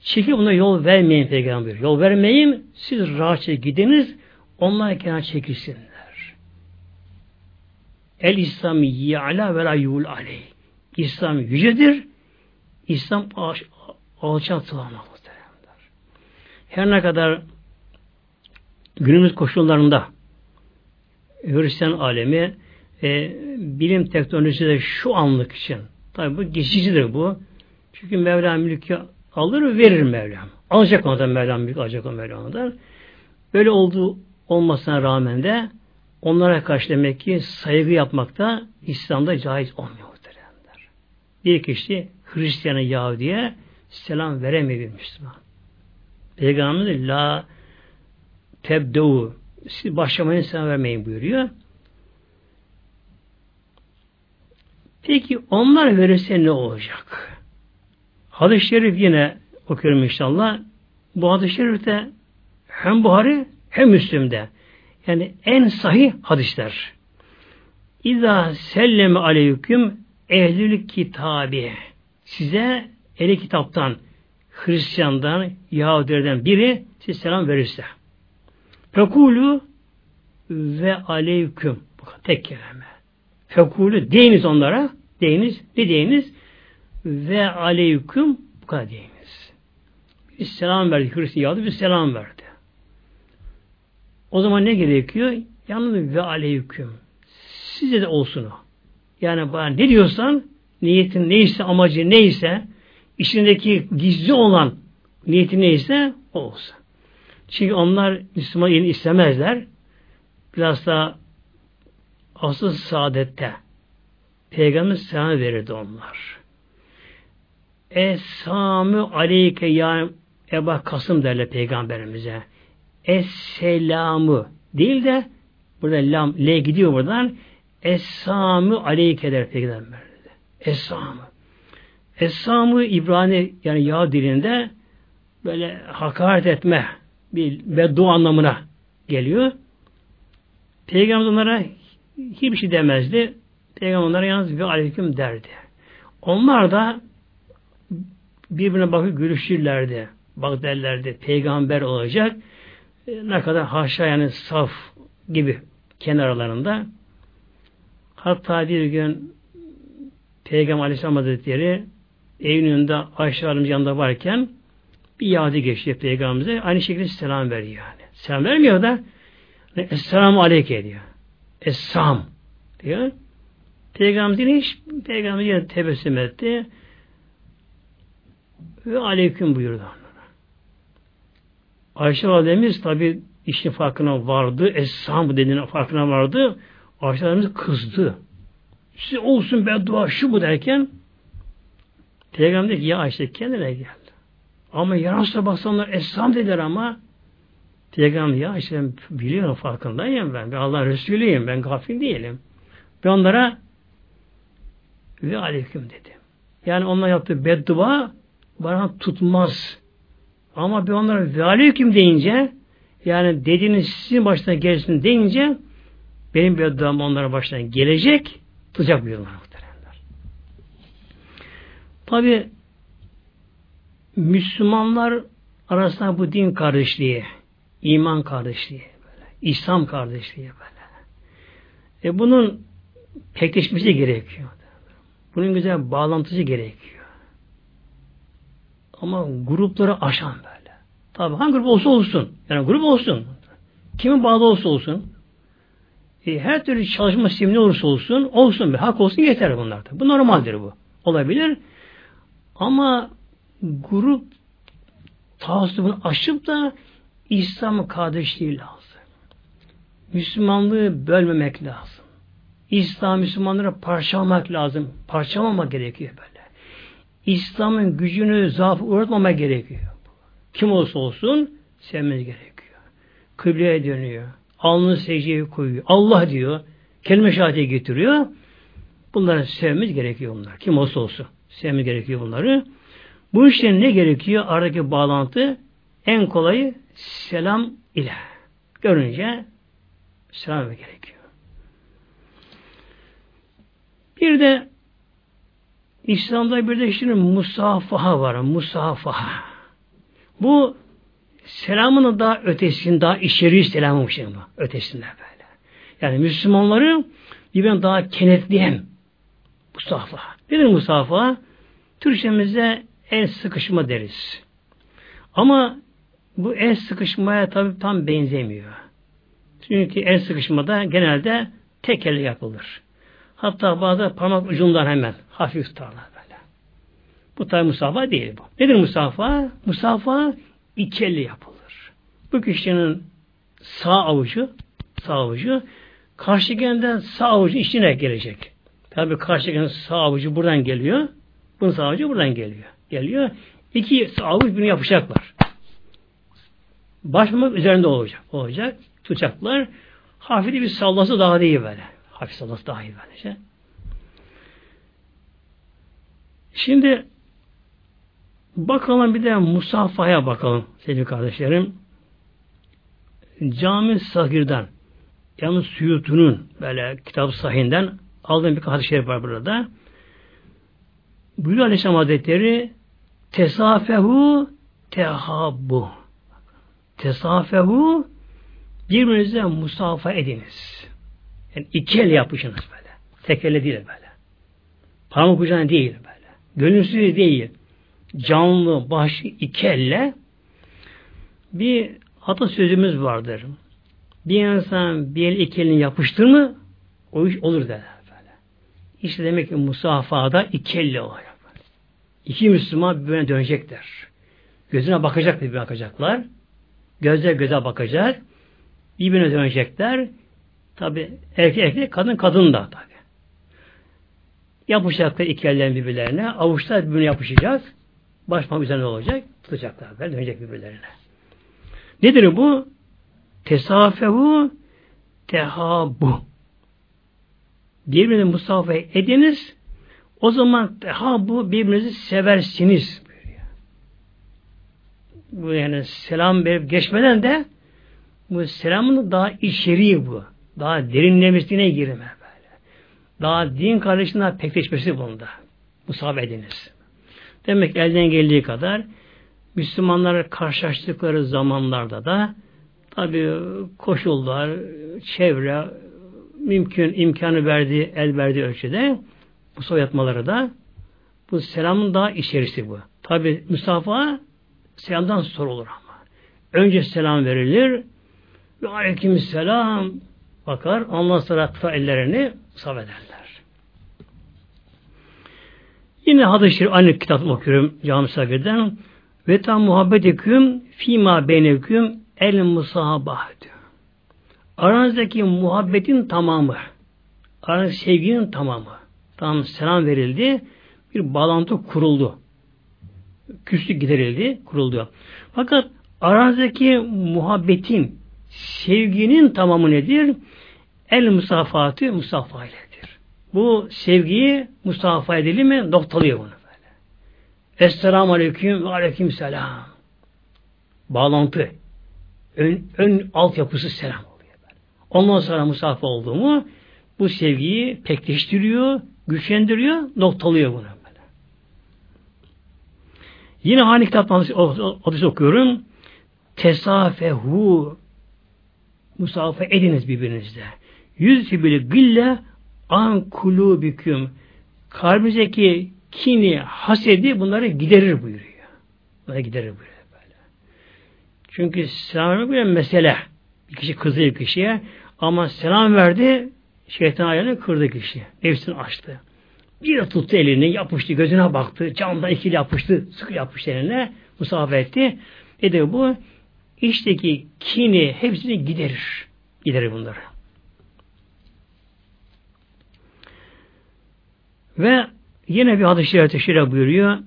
Çekip ona yol vermeyin peygamber. Yol vermeyin. Siz rahatça gidiniz. Onlar kenar çekilsinler. El İslam ya'la ve la aleyh. İslam yücedir. İslam alçaltılamaz. Her ne kadar günümüz koşullarında Hristiyan alemi e, bilim teknolojisi de şu anlık için tabi bu geçicidir bu. Çünkü Mevla mülkü alır verir Mevlam. Alacak ondan Mevlam mülkü alacak o Mevlam'dan. Böyle olduğu olmasına rağmen de onlara karşı demek ki saygı yapmak da İslam'da caiz olmuyor. Bir kişi Hristiyan'a Yahudi'ye selam veremiyor bir Müslüman. Peygamberimiz la tebdevu siz başlamayın selam vermeyin buyuruyor. Peki onlar verirse ne olacak? Hadis-i şerif yine okuyorum inşallah. Bu hadis-i şerifte hem Buhari hem Müslim'de. Yani en sahih hadisler. İza selleme aleyküm ehlül kitabi. Size eli kitaptan, Hristiyandan, Yahudilerden biri size selam verirse. Fekulu ve aleyküm. Bu tek kelime. Fekulu deyiniz onlara. Deyiniz. Ne deyiniz? Ve aleyküm bu kadar deyiniz. Bir selam verdi. Hristiyan Yahudi bir selam verdi. O zaman ne gerekiyor? Yalnız ve aleyküm. Size de olsun o. Yani bana ne diyorsan niyetin neyse, amacı neyse, içindeki gizli olan niyeti neyse o olsun. Çünkü onlar Müslüman istemezler. Biraz da asıl saadette Peygamber selam verirdi onlar. Esamü aleyke yani Eba Kasım derler Peygamberimize. Esselamı değil de burada lam, le gidiyor buradan. Essamı aleyke der Peygamber. Essamı. Essamı İbrani yani Yağ dilinde böyle hakaret etme bir beddua anlamına geliyor. Peygamber onlara hiçbir şey demezdi. Peygamber onlara yalnız bir aleyküm derdi. Onlar da birbirine bakıp gülüşürlerdi. Bak derlerdi. Peygamber olacak. E, ne kadar haşa yani saf gibi kenarlarında. Hatta bir gün Peygamber Aleyhisselam Hazretleri evin önünde Ayşe Hanım yanında varken bir Yahudi geçti Peygamberimize. Aynı şekilde selam veriyor yani. Selam vermiyor da Esselamu Aleyke diyor. Essam diyor. Peygamber hiç Peygamber yine tebessüm etti. Ve aleyküm buyurdu onlara. Ayşe Validemiz tabi işin farkına vardı. Essam dediğinin farkına vardı. Ayşe kızdı. Size olsun beddua şu bu derken Peygamber ki ya Ayşe kendine gel. Ama ya Resulallah baksanlar Esam dediler ama Peygamber ya işte biliyorum farkındayım ben. Ben Allah'ın Resulüyüm. Ben gafil değilim. Ben onlara ve aleyküm dedi. Yani onlar yaptığı beddua bana tutmaz. Ama bir onlara ve aleyküm deyince yani dediğiniz sizin başına gelsin deyince benim bir duam onlara başına gelecek tutacak buyurlar muhteremler. Tabi Müslümanlar arasında bu din kardeşliği, iman kardeşliği, böyle, İslam kardeşliği böyle. E bunun pekleşmesi gerekiyor. Bunun güzel bağlantısı gerekiyor. Ama grupları aşan böyle. Tabi hangi grup olsa olsun. Yani grup olsun. Kimin bağlı olsa olsun. E, her türlü çalışma sistemi olursa olsun, olsun bir hak olsun yeter bunlar. Bu normaldir bu. Olabilir. Ama grup taassubunu aşıp da İslam kardeşliği lazım. Müslümanlığı bölmemek lazım. İslam Müslümanlara parçalamak lazım. Parçalamamak gerekiyor böyle. İslam'ın gücünü zaaf uğratmamak gerekiyor. Kim olsa olsun sevmeniz gerekiyor. Kıbleye dönüyor. Alnını secdeye koyuyor. Allah diyor. Kelime şahidi getiriyor. Bunları sevmemiz gerekiyor bunlar. Kim olsa olsun. Sevmemiz gerekiyor bunları. Bu işte ne gerekiyor? Aradaki bağlantı en kolayı selam ile. Görünce selam gerekiyor. Bir de İslam'da bir de şimdi musafaha var. Musafaha. Bu selamının daha ötesinde, daha içeriği selamı bu. Ötesinde böyle. Yani Müslümanları birbirine daha kenetleyen musafaha. Nedir musafaha? Türkçemizde el sıkışma deriz. Ama bu el sıkışmaya tabi tam benzemiyor. Çünkü el sıkışmada genelde tek elle yapılır. Hatta bazı parmak ucundan hemen hafif tutarlar böyle. Bu tabi musafa değil bu. Nedir musafa? Musafa iki elle yapılır. Bu kişinin sağ avucu sağ avucu karşıgenden sağ avucu içine gelecek. Tabi karşıgenden sağ avucu buradan geliyor. Bunun sağ avucu buradan geliyor. Geliyor. İki sağ avuç birbirine yapacaklar. Başlamak üzerinde olacak. Olacak. Tutacaklar. Hafif bir sallası daha değil böyle. Hafif sallası daha iyi böylece. Şimdi bakalım bir de Musafa'ya bakalım sevgili kardeşlerim. Cami Sahir'den yani Suyut'unun böyle kitap sahinden aldığım bir hadis-i şerif var burada. Buyuruyor Aleyhisselam Hazretleri tesafehu tehabbu tesafehu birbirinize musafa ediniz. Yani iki el yapışınız böyle. Tek elle değil böyle. Parmak ucuna değil böyle. Gönülsüz değil. Canlı, başlı iki elle bir atasözümüz vardır. Bir insan bir el iki elini yapıştır mı o iş olur derler böyle. İşte demek ki musafada iki elle. Böyle. İki Müslüman birbirine dönecekler. Gözüne bakacak birbirine bakacaklar. Gözle göze bakacak. Birbirine dönecekler. Tabi erkek erkek, kadın kadın da tabi. Yapışacaklar iki ellerin birbirlerine. Avuçlar birbirine yapışacak. Başmak üzerine olacak. Tutacaklar. Böyle dönecek birbirlerine. Nedir bu? Tesafehu tehabu. Birbirine musafa ediniz. O zaman tehabu birbirinizi seversiniz bu yani selam verip geçmeden de bu selamın daha içeriği bu. Daha derinlemesine girme böyle. Daha din kardeşinden pekleşmesi bunda. Musab ediniz. Demek elden geldiği kadar Müslümanlar karşılaştıkları zamanlarda da tabi koşullar, çevre, mümkün imkanı verdiği, el verdiği ölçüde bu soyatmaları da bu selamın daha içerisi bu. Tabi müsafaha Selamdan sorulur ama. Önce selam verilir ve aleyküm selam bakar. Ondan sonra tutar ellerini saf ederler. Yine hadis-i aynı kitap okuyorum cami sakirden. Ve tam muhabbet eküm fima beyneküm el musahabah Aranızdaki muhabbetin tamamı, aranızdaki sevginin tamamı. Tam selam verildi, bir bağlantı kuruldu küslük giderildi, kuruldu. Fakat aranızdaki muhabbetin, sevginin tamamı nedir? El musafatı musafa iledir. Bu sevgiyi musafa edildi mi noktalıyor bunu böyle. Esselamu Aleyküm ve Aleyküm Selam. Bağlantı. Ön, ön altyapısı selam oluyor. Ondan sonra musafir olduğumu bu sevgiyi pekleştiriyor, güçlendiriyor, noktalıyor bunu. Böyle. Yine aynı kitaptan hadis okuyorum. Tesafehu musafe ediniz birbirinizle. Yüz bile gille an kulubüküm kalbinizdeki kini, hasedi bunları giderir buyuruyor. Bunları giderir buyuruyor böyle. Çünkü selam bir mesele. Bir kişi kızıyor kişiye ama selam verdi şeytan ayağını kırdı kişi. Nefsini açtı. Bir tuttu elini, yapıştı, gözüne baktı, camdan ikili yapıştı, sıkı yapıştı eline, musafa etti. Dedi bu, içteki kini hepsini giderir. Giderir bunları. Ve yine bir hadis-i şerifte şöyle buyuruyor.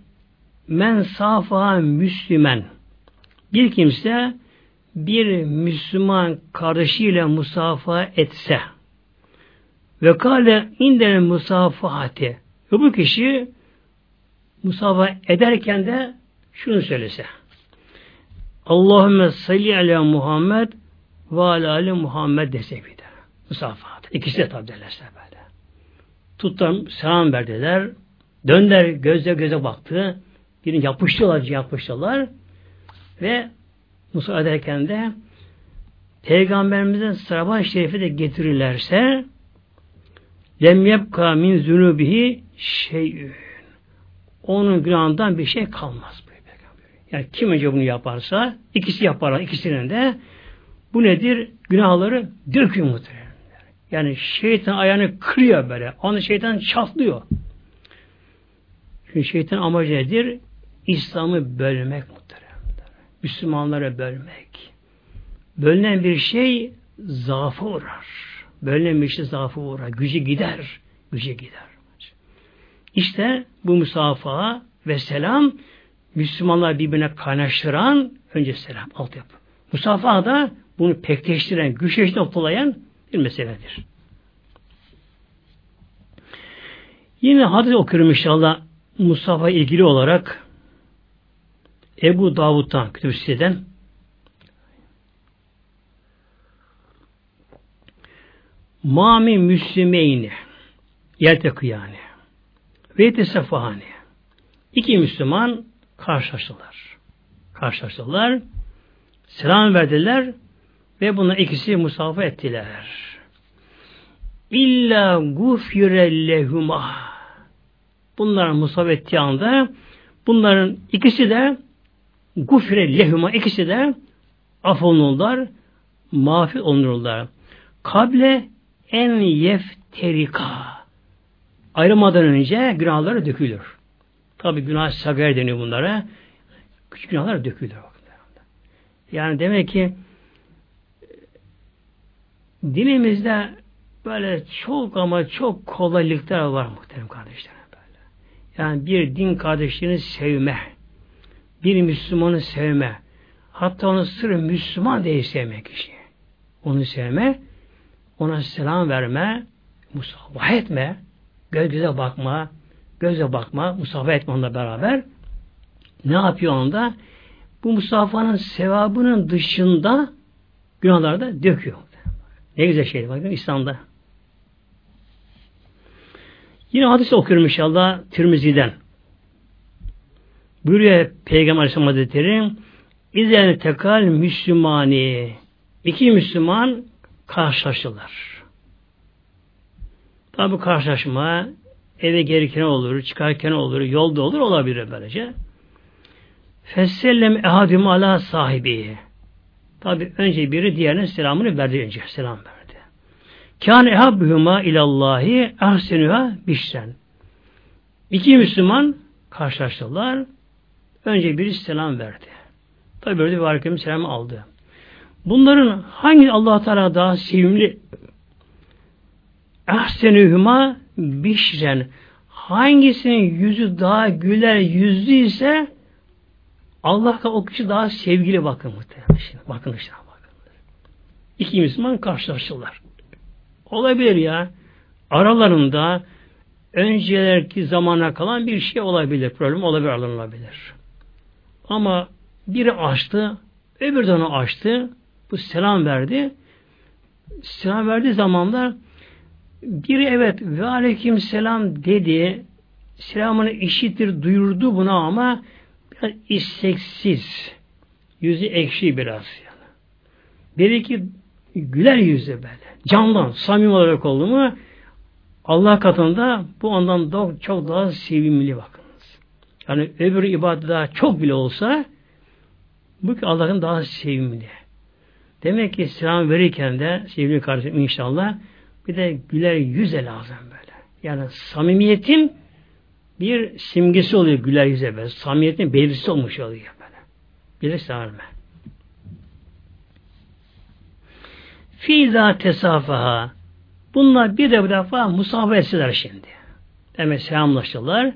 Men safa Müslümen. Bir kimse bir Müslüman kardeşiyle musafa etse ve kale indel musafahati ve bu kişi musafa ederken de şunu söylese Allahümme salli ala Muhammed ve ala ali Muhammed dese bir de. Musafahat. İkisi de tabi derlerse böyle. Tuttan selam verdiler. Döndüler gözle göze baktı. Birini yapıştılar, yapıştılar. Ve Musa ederken de Peygamberimizin sarabah şerifi de getirirlerse lem yebka min zunubihi şeyün. Onun günahından bir şey kalmaz. Yani kim önce bunu yaparsa ikisi yaparlar ikisinin de bu nedir? Günahları döküyor muhtemelen. Yani şeytan ayağını kırıyor böyle. Onu şeytan çatlıyor. Çünkü şeytan amacı nedir? İslam'ı bölmek muhtemelen. Müslümanları bölmek. Bölünen bir şey zaafı uğrar. Bölünen bir şey zaafı uğrar. Gücü gider. Gücü gider. İşte bu musafaha ve selam Müslümanlar birbirine kaynaştıran önce selam, altyapı. Musafaha da bunu pekleştiren, güçleştiren, noktalayan bir meseledir. Yine hadis okuyorum inşallah Mustafa ilgili olarak Ebu Davud'dan kütüb Mami Müslümeyni yeltekı yani ve tesefahani İki Müslüman karşılaştılar. Karşılaştılar. Selam verdiler ve bunlar ikisi musafa ettiler. İlla gufire lehuma. Bunlar musafa ettiği anda bunların ikisi de gufire lehuma ikisi de affolunurlar, mağfir olunurlar. Kable en yefterika. Ayrılmadan önce günahları dökülür. Tabi günah sagar deniyor bunlara. Küçük günahlar dökülür. Yani demek ki dinimizde böyle çok ama çok kolaylıklar var muhterem kardeşlerim böyle. Yani bir din kardeşini sevme, bir Müslümanı sevme, hatta onu sırf Müslüman diye sevme kişi. Onu sevme, ona selam verme, musabah etme, göz göze bakma, göze bakma, musafa etme onunla beraber ne yapıyor onda? Bu musafanın sevabının dışında günahları da döküyor. Ne güzel şey bakın İslam'da. Yine hadis okuyorum inşallah Tirmizi'den. Buyuruyor Peygamber Aleyhisselam Hazretleri İzen tekal Müslümani iki Müslüman karşılaştılar. Tabi karşılaşma eve gelirken olur, çıkarken olur, yolda olur, olabilir böylece. Fessellem ehadüm ala sahibi. Tabi önce biri diğerine selamını verdi önce. Selam verdi. Kâne ehabbühüma ilallahi ahsenüha bişren. İki Müslüman karşılaştılar. Önce biri selam verdi. Tabi böyle bir arkadaşım selam aldı. Bunların hangi allah Teala daha sevimli ahsenühüma bişren hangisinin yüzü daha güler yüzlü ise Allah'a o kişi daha sevgili bakın muhtemelen. Şimdi, bakın işte bakın. İki Müslüman karşılaştılar. Olabilir ya. Aralarında öncelerki zamana kalan bir şey olabilir. Problem olabilir, alınabilir. Ama biri açtı, öbür de onu açtı. Bu selam verdi. Selam verdiği zamanlar biri evet ve aleyküm selam dedi. Selamını işitir, duyurdu buna ama biraz isteksiz. Yüzü ekşi biraz yani. Biri ki güler yüzü böyle. Candan, samimi olarak oldu mu Allah katında bu ondan da çok daha sevimli bakınız. Yani öbür ibadet daha çok bile olsa bu ki Allah'ın daha sevimli. Demek ki selam verirken de sevgili kardeşim inşallah bir de güler yüze lazım böyle. Yani samimiyetin bir simgesi oluyor güler yüze böyle. Samimiyetin belirtisi olmuş oluyor böyle. Birisi verme. Fiza tesafaha Bunlar bir de bu defa musafa etseler şimdi. Demek selamlaştılar.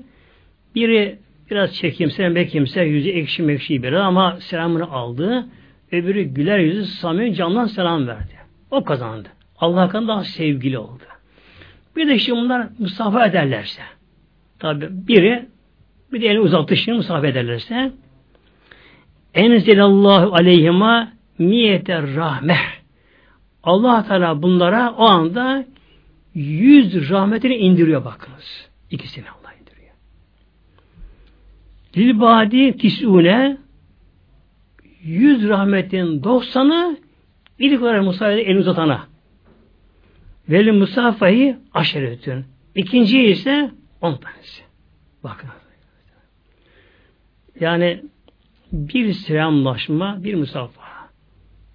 Biri biraz çekimse, bekimse, yüzü ekşi mekşi biri ama selamını aldı. Öbürü güler yüzü samimi candan selam verdi. O kazandı. Allah kan daha sevgili oldu. Bir de şimdi bunlar musafa ederlerse tabi biri bir de elini uzattı şimdi musafa ederlerse enzelallahu aleyhima niyete rahmeh allah Teala bunlara o anda yüz rahmetini indiriyor bakınız. İkisini Allah indiriyor. Lilbadi tisune yüz rahmetin doksanı ilk olarak Musa'ya el uzatana. Veli Musafa'yı aşeretün. İkinci ise on tanesi. Bakın. Yani bir selamlaşma, bir musafa.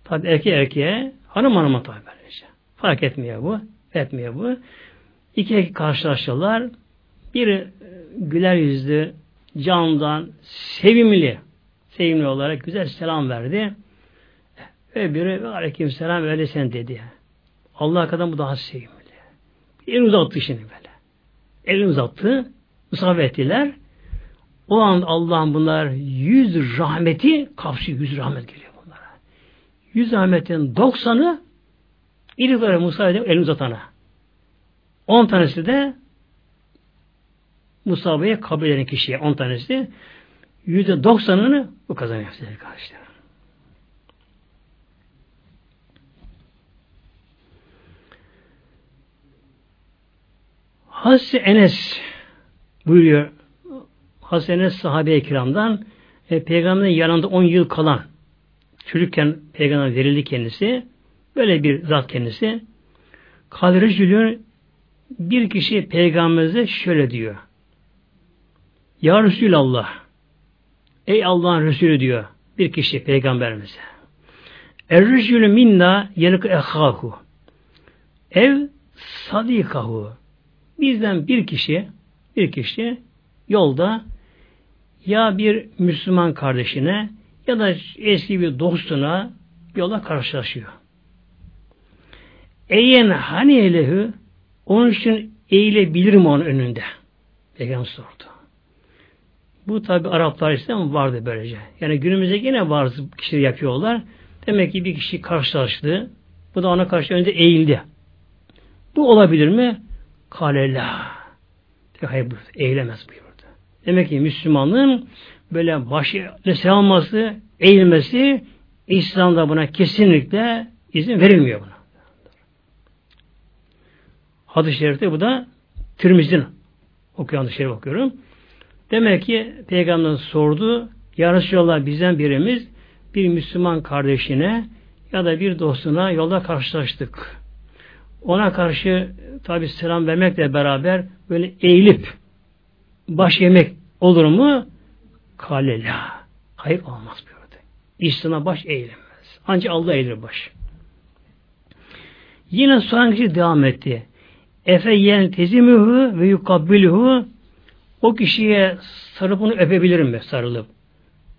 Tabi erkeğe erkeğe Hanım hanıma tabi böylece. Fark etmiyor bu. Etmiyor bu. İki erkek karşılaşıyorlar. Biri e, güler yüzlü, candan, sevimli, sevimli olarak güzel selam verdi. Öbürü aleyküm selam öyle sen dedi. Allah kadar bu daha sevimli. Elini uzattı şimdi böyle. Elini uzattı. Musafir ettiler. O an Allah'ın bunlar yüz rahmeti kapsıyor. Yüz rahmet geliyor yüz Ahmet'in doksanı olarak Musa edip elini uzatana. On tanesi de Musaba'ya kabul eden kişiye on tanesi yüzde doksanını bu kazanıyor sevgili kardeşlerim. Hazreti Enes buyuruyor Hazreti Enes sahabe-i kiramdan e, peygamberin yanında 10 yıl kalan çocukken peygamber verildi kendisi. Böyle bir zat kendisi. Kadir bir kişi peygamberimize şöyle diyor. Ya Resulallah Ey Allah'ın Resulü diyor bir kişi peygamberimize. Er-rücülü minna yelik ehahu ev sadikahu bizden bir kişi bir kişi yolda ya bir Müslüman kardeşine ya da eski bir dostuna yola karşılaşıyor. Eyen hani elehu onun için eğilebilir mi onun önünde? Peygamber sordu. Bu tabi Araplar ise vardı böylece. Yani günümüzde yine bazı kişiler yapıyorlar. Demek ki bir kişi karşılaştı. Bu da ona karşı önce eğildi. Bu olabilir mi? Kalela. Hayır. Eğilemez buyurdu. Demek ki Müslümanlığın böyle başı nese alması, eğilmesi İslam'da buna kesinlikle izin verilmiyor buna. Hadis-i şerifte bu da Tirmiz'in okuyan hadis şerif okuyorum. Demek ki Peygamber sordu Ya Resulallah bizden birimiz bir Müslüman kardeşine ya da bir dostuna yolda karşılaştık. Ona karşı tabi selam vermekle beraber böyle eğilip baş yemek olur mu? Kale la. Hayır olmaz buyurdu. İslam'a baş eğilemez. Ancak Allah eğilir baş. Yine soran kişi devam etti. Efe yen tezimühü ve yukabbilühü o kişiye sarıp onu öpebilirim mi sarılıp?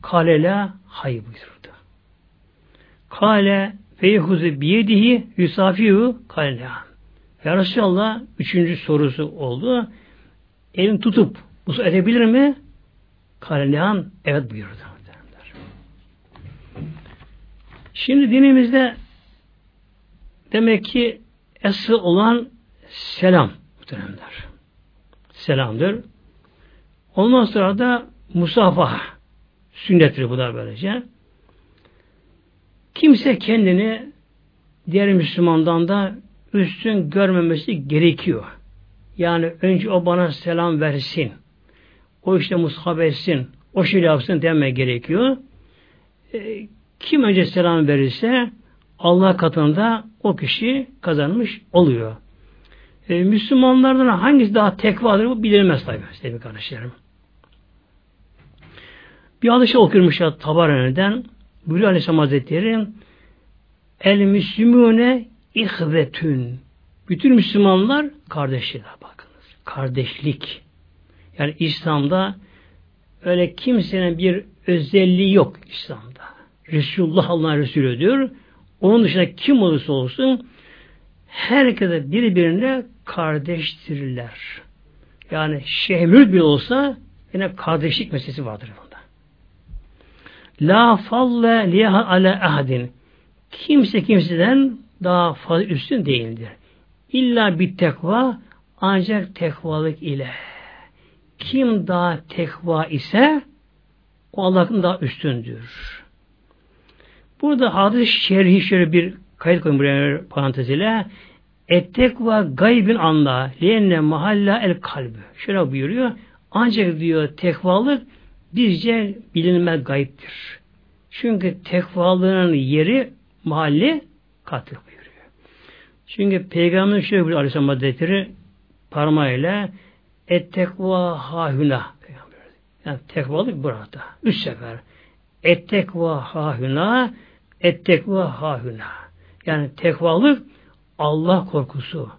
Kale la hayır buyurdu. Kale feyhuzu biyedihi yusafihu kale la. Ya Resulallah üçüncü sorusu oldu. Elini tutup bu edebilir mi? Kalelihan evet buyurdu. Şimdi dinimizde demek ki esıl olan selam muhteremler. selamdır. Ondan sonra da musafaha sünnettir bu da böylece. Kimse kendini diğer Müslümandan da üstün görmemesi gerekiyor. Yani önce o bana selam versin. O işte mushab etsin. O şey yapsın deme gerekiyor. E, kim önce selam verirse Allah katında o kişi kazanmış oluyor. E, Müslümanlardan hangisi daha tekvadır bu bilinmez tabi sevgili kardeşlerim. Bir hadis okuyormuş ya Tabarani'den Bülü Aleyhisselam Hazretleri El Müslümüne ihvetün bütün Müslümanlar kardeşler bakınız. Kardeşlik. Yani İslam'da öyle kimsenin bir özelliği yok İslam'da. Resulullah Allah'ın Resulü diyor. Onun dışında kim olursa olsun herkese birbirine kardeştirler. Yani şehmür bile olsa yine kardeşlik meselesi vardır. La falle liha ala ahdin. Kimse kimseden daha fazla üstün değildir. İlla bir tekva ancak tekvalık ile. Kim daha tekva ise o Allah'ın daha üstündür. Burada hadis şerhi şöyle bir kayıt koyun buraya parantez ile. Ettekva gaybin anda liyenne mahalla el kalbi. Şöyle buyuruyor. Ancak diyor tekvalık bizce bilinmez gayiptir. Çünkü tekvalığın yeri mahalli kalptir buyuruyor. Çünkü Peygamber şöyle buyuruyor Aleyhisselam Hazretleri parmağıyla ettekva hahüna yani tekvalık burada. Üç sefer. Ettekva hahüna ettekva hahüna. Yani tekvalık Allah korkusu.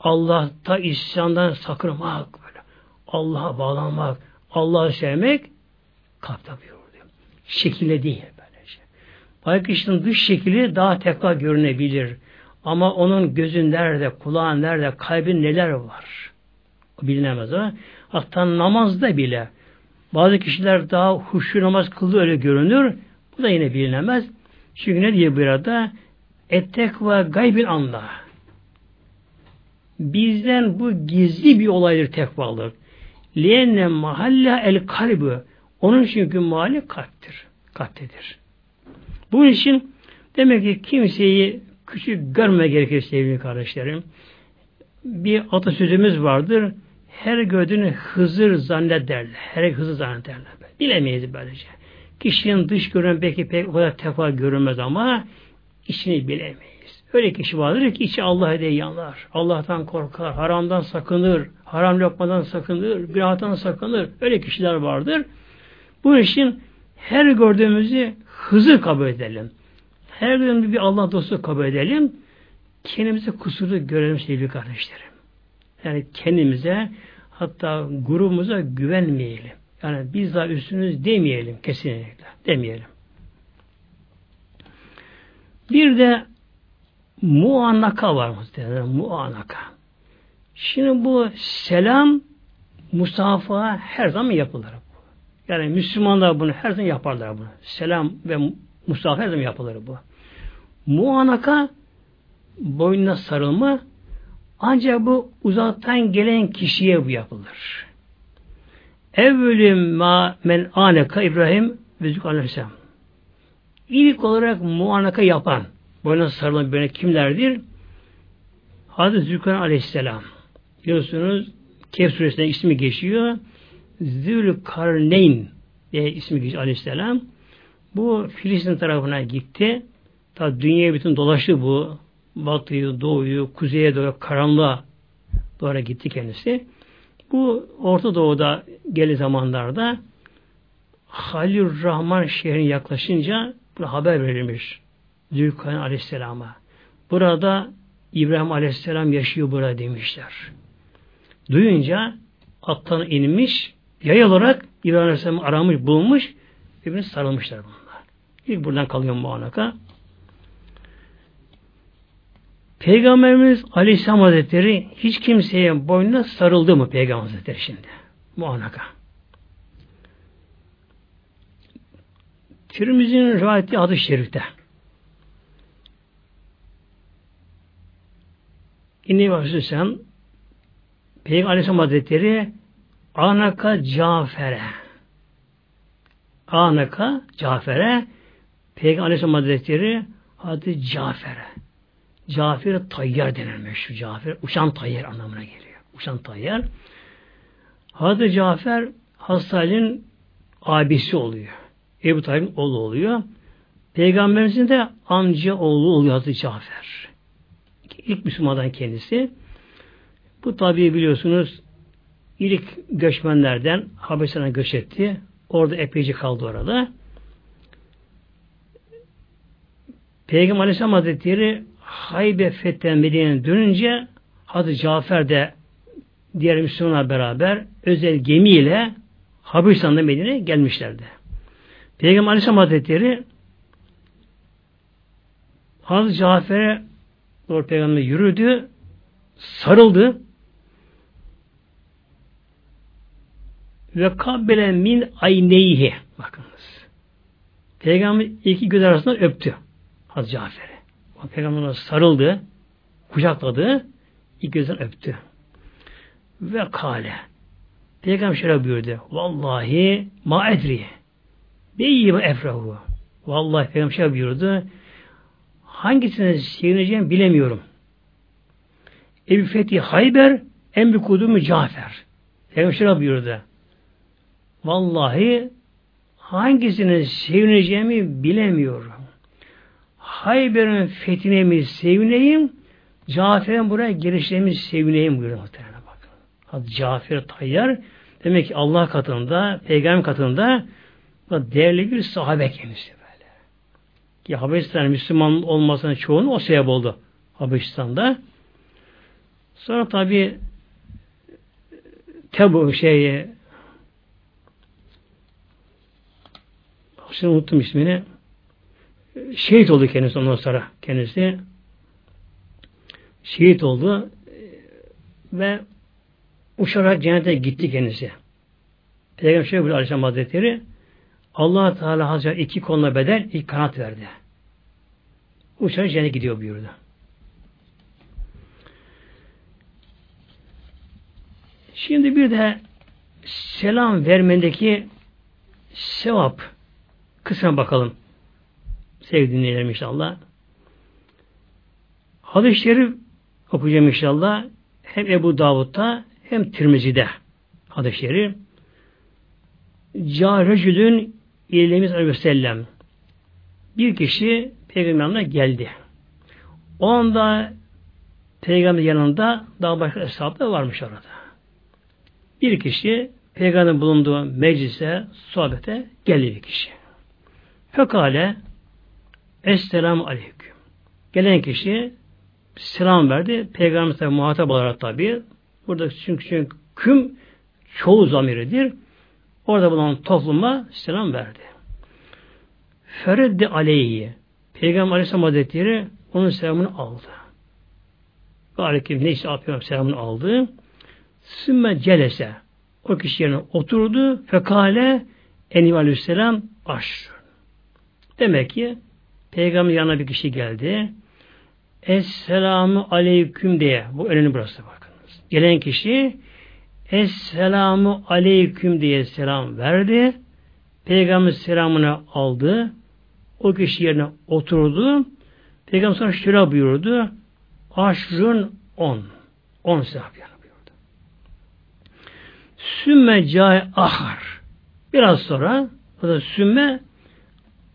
Allah'ta isyandan sakınmak böyle. Allah'a bağlanmak, Allah'ı sevmek kalpte buyuruyor. Şekilde değil böylece. Belki kişinin dış şekli daha tekva görünebilir. Ama onun gözün nerede, kulağın nerede, kalbin neler var? Bilinemez o. Hatta namazda bile bazı kişiler daha huşu namaz kıldığı öyle görünür. Bu da yine bilinemez. Çünkü ne diye burada? Ettekva gaybin anla. Bizden bu gizli bir olaydır tekvalık. Liyenne mahalla el kalbi. Onun çünkü mahalli kalptir. Kalptedir. Bunun için demek ki kimseyi küçük görme gerekir sevgili kardeşlerim. Bir atasözümüz vardır. Her gördüğünü Hızır zannederler. Her Hızır zannederler. Bilemeyiz böylece. Kişinin dış görünen belki pek o kadar tefa görünmez ama içini bilemeyiz. Öyle kişi vardır ki içi Allah'a diye yanlar. Allah'tan korkar, haramdan sakınır, haram lokmadan sakınır, günahtan sakınır. Öyle kişiler vardır. Bu için her gördüğümüzü hızır kabul edelim. Her gördüğümüzü bir Allah dostu kabul edelim. Kendimize kusuru görelim sevgili kardeşlerim. Yani kendimize hatta grubumuza güvenmeyelim. Yani biz daha üstünüz demeyelim kesinlikle. Demeyelim. Bir de muannaka var muhtemelen. Muannaka. Şimdi bu selam musafa her zaman yapılır. Yani Müslümanlar bunu her zaman yaparlar bunu. Selam ve musafa her zaman yapılır bu. Muanaka boynuna sarılma ancak bu uzaktan gelen kişiye bu yapılır. Evvelüm ma men aneka İbrahim ve Zülk Aleyhisselam. İlk olarak muanaka yapan, boynuna sarılan böyle kimlerdir? Hazreti Zülkan Aleyhisselam. Biliyorsunuz Kehf suresinde ismi geçiyor. Zülkarneyn diye ismi geçiyor Aleyhisselam. Bu Filistin tarafına gitti. Ta dünyaya bütün dolaştı bu. Batıyı, doğuyu, kuzeye doğru, karanlığa doğru gitti kendisi. Bu Orta Doğu'da geli zamanlarda Halil Rahman şehrine yaklaşınca bu haber verilmiş Zülkarneyn Aleyhisselam'a. Burada İbrahim Aleyhisselam yaşıyor burada demişler. Duyunca attan inmiş, yay olarak İbrahim Aleyhisselam'ı aramış, bulmuş, birbirine sarılmışlar bunlar. İlk buradan kalıyor muanaka. Peygamberimiz Aleyhisselam Hazretleri hiç kimseye boynuna sarıldı mı Peygamber Hazretleri şimdi? Muanaka. Tirmizi'nin rivayeti adı şerifte. İnni Aleyhisselam Peygamber Aleyhisselam Hazretleri Anaka Cafer'e Anaka Cafer'e Peygamber Aleyhisselam Hazretleri adı Cafer'e. Cafer Tayyar denen meşhur Cafer. Uçan Tayyar anlamına geliyor. Uçan Tayyar. Hazreti Cafer Hastane'nin abisi oluyor. Ebu Talib'in oğlu oluyor. Peygamberimizin de amca oğlu oluyor Hazreti Cafer. İlk Müslümandan kendisi. Bu tabi biliyorsunuz ilk göçmenlerden Habeşistan'a göç etti. Orada epeyce kaldı orada. Peygamber Aleyhisselam Hazretleri Haybe fetten Medine'ye dönünce Hazreti Cafer de diğer Müslümanlar beraber özel gemiyle Habeşistan'da Medine'ye gelmişlerdi. Peygamber Aleyhisselam Hazretleri Hazreti Cafer'e doğru Peygamber yürüdü, sarıldı ve kabbele min ayneyhi bakınız. Peygamber iki göz arasında öptü Hazreti Cafer'i. Peygamber sarıldı, kucakladı, iki gözden öptü. Ve kale. Peygamber şöyle buyurdu. Vallahi ma edri. Beyyime efrahu. Vallahi Peygamber şöyle buyurdu. Hangisine sevineceğimi bilemiyorum. Ebu Fethi Hayber bir kudumu Cafer. Peygamber şöyle buyurdu. Vallahi hangisine sevineceğimi bilemiyorum. Hayber'in fethine mi sevineyim, Cafer'in buraya gelişine mi sevineyim buyuruyor muhtemelen bakın. Hadi Cafer Tayyar demek ki Allah katında, peygamber katında değerli bir sahabe kendisi böyle. Ki Habeşistan Müslüman olmasının çoğunu o sebep oldu Habeşistan'da. Sonra tabi Tebu şeyi Şimdi unuttum ismini. Şehit oldu kendisi ondan sonra. Kendisi şehit oldu ve uçarak cennete gitti kendisi. Peygamber şöyle buyuruyor Aleyhisselam Hazretleri allah Teala Hazretleri iki konuda bedel ilk kanat verdi. Uçarak cennete gidiyor buyurdu. Şimdi bir de selam vermendeki sevap kısmına bakalım. Sevgili dinleyelim inşallah. Hadis-i Şerif okuyacağım inşallah. Hem Ebu Davud'da hem Tirmizi'de hadis-i şerif. Cârecülün İlemiz Aleyhisselam bir kişi peygamberine geldi. O anda peygamber yanında daha başka hesaplar varmış orada. Bir kişi peygamberin bulunduğu meclise, sohbete geldi bir kişi. Fekale Esselamu Aleyküm. Gelen kişi selam verdi. Peygamber tabi muhatap olarak tabi. Burada çünkü, çünkü küm çoğu zamiridir. Orada bulunan topluma selam verdi. Fereddi aleyhi. Peygamber Aleyhisselam Hazretleri onun selamını aldı. Aleyküm neyse yapıyorum selamını aldı. Sümme celese. O kişi yerine oturdu. Fekale Eniv Aleyhisselam aşr. Demek ki Peygamber yanına bir kişi geldi. Esselamu aleyküm diye. Bu önemli burası bakınız. Gelen kişi Esselamu aleyküm diye selam verdi. Peygamber selamını aldı. O kişi yerine oturdu. Peygamber sonra şöyle buyurdu. Aşrın on. On selam buyurdu. Sümme cay ahar. Biraz sonra o da sümme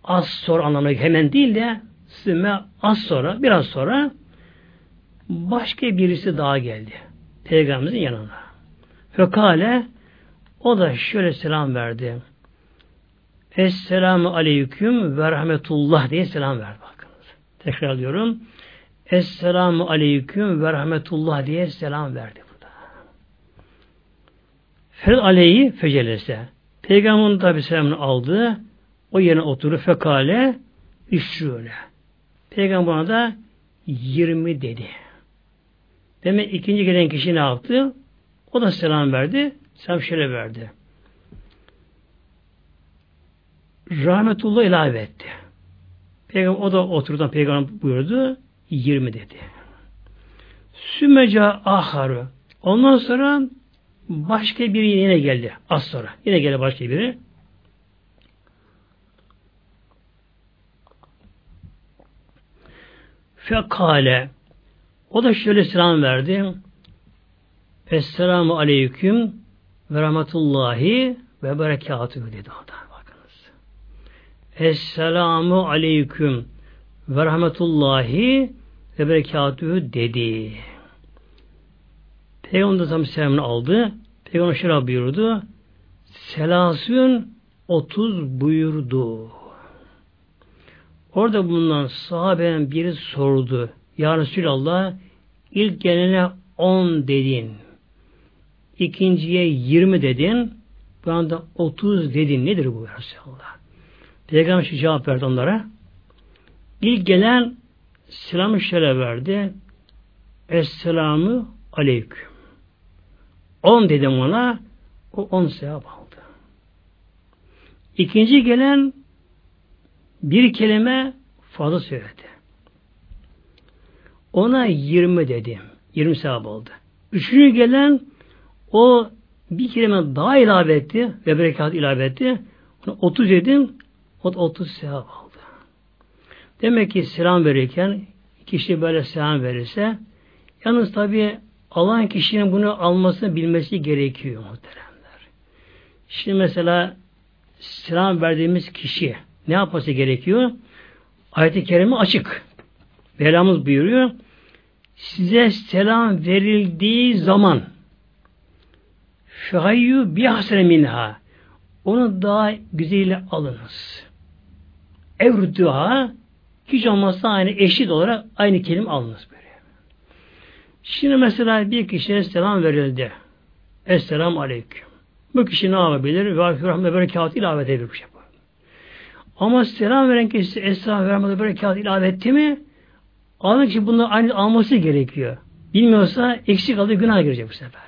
az sonra anlamına hemen değil de sümme az sonra biraz sonra başka birisi daha geldi. Peygamberimizin yanına. Fekale o da şöyle selam verdi. Esselamu aleyküm ve rahmetullah diye selam verdi bakınız. Tekrar diyorum. Esselamu aleyküm ve rahmetullah diye selam verdi burada. Ferid aleyhi fecelese. Peygamberin tabi selamını aldı. O yerine oturup fekale işrüle. Peygamber da 20 dedi. Demek ikinci gelen kişi ne yaptı? O da selam verdi. Selam şöyle verdi. Rahmetullah ilave etti. Peygamber, o da oturdan peygamber buyurdu. 20 dedi. Sümeca aharu. Ondan sonra başka biri yine geldi az sonra. Yine geldi başka biri. Fekale o da şöyle selam verdi. Esselamu aleyküm ve rahmetullahi ve berekatühü dedi o. Bakınız. Esselamu aleyküm ve rahmetullahi ve berekatühü dedi. Peygamber tam selamını aldı. Peygamber şöyle buyurdu. Selasün otuz buyurdu. Orada bulunan sahabenin biri sordu. Ya Resulallah ilk gelene on dedin. ikinciye yirmi dedin. Bu anda otuz dedin. Nedir bu Resulallah? Peygamber cevap verdi onlara. İlk gelen selamı şöyle verdi. Esselamu aleyküm. On dedim ona. O on sevap aldı. İkinci gelen bir kelime fazla söyledi. Ona yirmi dedim. Yirmi sevap aldı. Üçüncü gelen o bir kelime daha ilave etti ve berekat ilave etti. Ona otuz dedim. O da otuz sevap aldı. Demek ki selam verirken kişi böyle selam verirse yalnız tabi alan kişinin bunu almasını bilmesi gerekiyor muhteremler. Şimdi mesela selam verdiğimiz kişi ne yapması gerekiyor? Ayet-i Kerime açık. Velamız buyuruyor. Size selam verildiği zaman fehayyu bihasene minha onu daha güzeliyle alınız. Evrüdüha hiç olmazsa aynı eşit olarak aynı kelime alınız böyle. Şimdi mesela bir kişiye selam verildi. Esselamu Aleyküm. Bu kişi ne yapabilir? Ve rahmet berekat ilave edebilir bu şey. Ama selam veren kişi Esra ve Rahmet'e berekat ilave etti mi alın ki bunu aynı alması gerekiyor. Bilmiyorsa eksik kaldığı günah girecek bu sefer.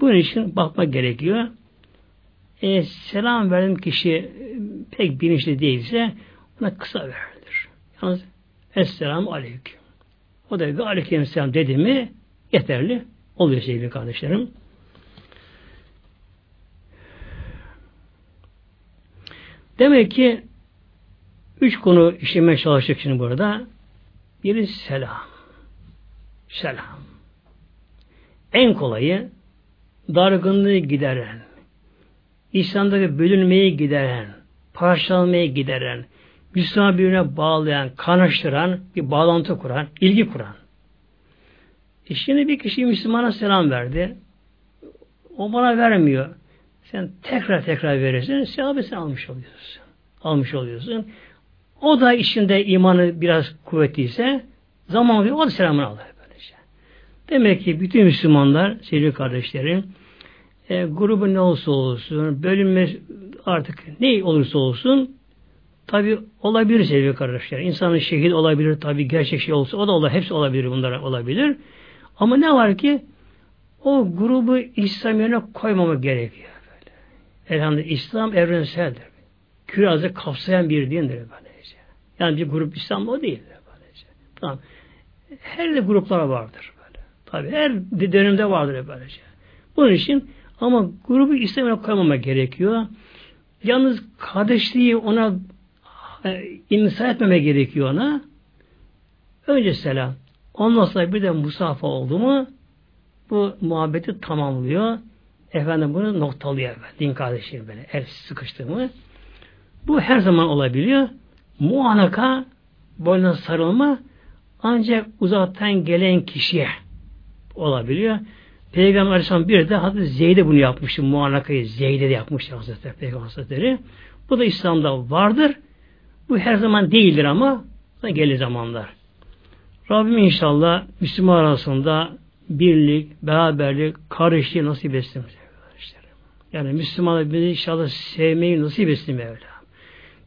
Bunun için bakmak gerekiyor. E, selam veren kişi e, pek bilinçli değilse ona kısa verilir. Yalnız Esselamu Aleyküm. O da bir Aleyküm Selam dedi mi yeterli oluyor sevgili kardeşlerim. Demek ki Üç konu işlemeye çalıştık şimdi burada. Biri selam. Selam. En kolayı dargınlığı gideren, İslam'daki bölünmeyi gideren, parçalanmayı gideren, Müslüman birbirine bağlayan, kanaştıran, bir bağlantı kuran, ilgi kuran. E şimdi bir kişi Müslümana selam verdi. O bana vermiyor. Sen tekrar tekrar verirsin, sevabı sen almış oluyorsun. Almış oluyorsun. O da içinde imanı biraz kuvvetliyse zaman oluyor, o da selamını alır. Böylece. Demek ki bütün Müslümanlar, sevgili kardeşlerim, e, grubu ne olursa olsun, bölünme artık ne olursa olsun, tabi olabilir sevgili kardeşler. İnsanın şehit olabilir, tabi gerçek şey olsa, o da olabilir, hepsi olabilir, bunlar olabilir. Ama ne var ki, o grubu İslam yerine koymamak gerekiyor. Böyle. Elhamdülillah İslam evrenseldir. Kürazı kapsayan bir dindir. Böyle. Yani bir grup İslam o değil. Böylece. Tamam. Her de gruplar vardır. Böyle. Tabi her dönemde vardır böylece. Bunun için ama grubu İslam'a koymama gerekiyor. Yalnız kardeşliği ona e, etmeme gerekiyor ona. Önce selam. Ondan sonra bir de musafa oldu mu bu muhabbeti tamamlıyor. Efendim bunu noktalıyor. Din kardeşliği böyle. El sıkıştı mı? Bu her zaman olabiliyor. Muanaka boynuna sarılma ancak uzaktan gelen kişiye olabiliyor. Peygamber Aleyhisselam bir de Hazreti Zeyd'e bunu yapmıştı. Muanakayı Zeyd'e de yapmıştı Hazreti Peygamber Hazretleri. Bu da İslam'da vardır. Bu her zaman değildir ama gelir zamanlar. Rabbim inşallah Müslüman arasında birlik, beraberlik, kardeşliği nasip etsin. Yani Müslümanlar bizi inşallah sevmeyi nasip etsin Mevla.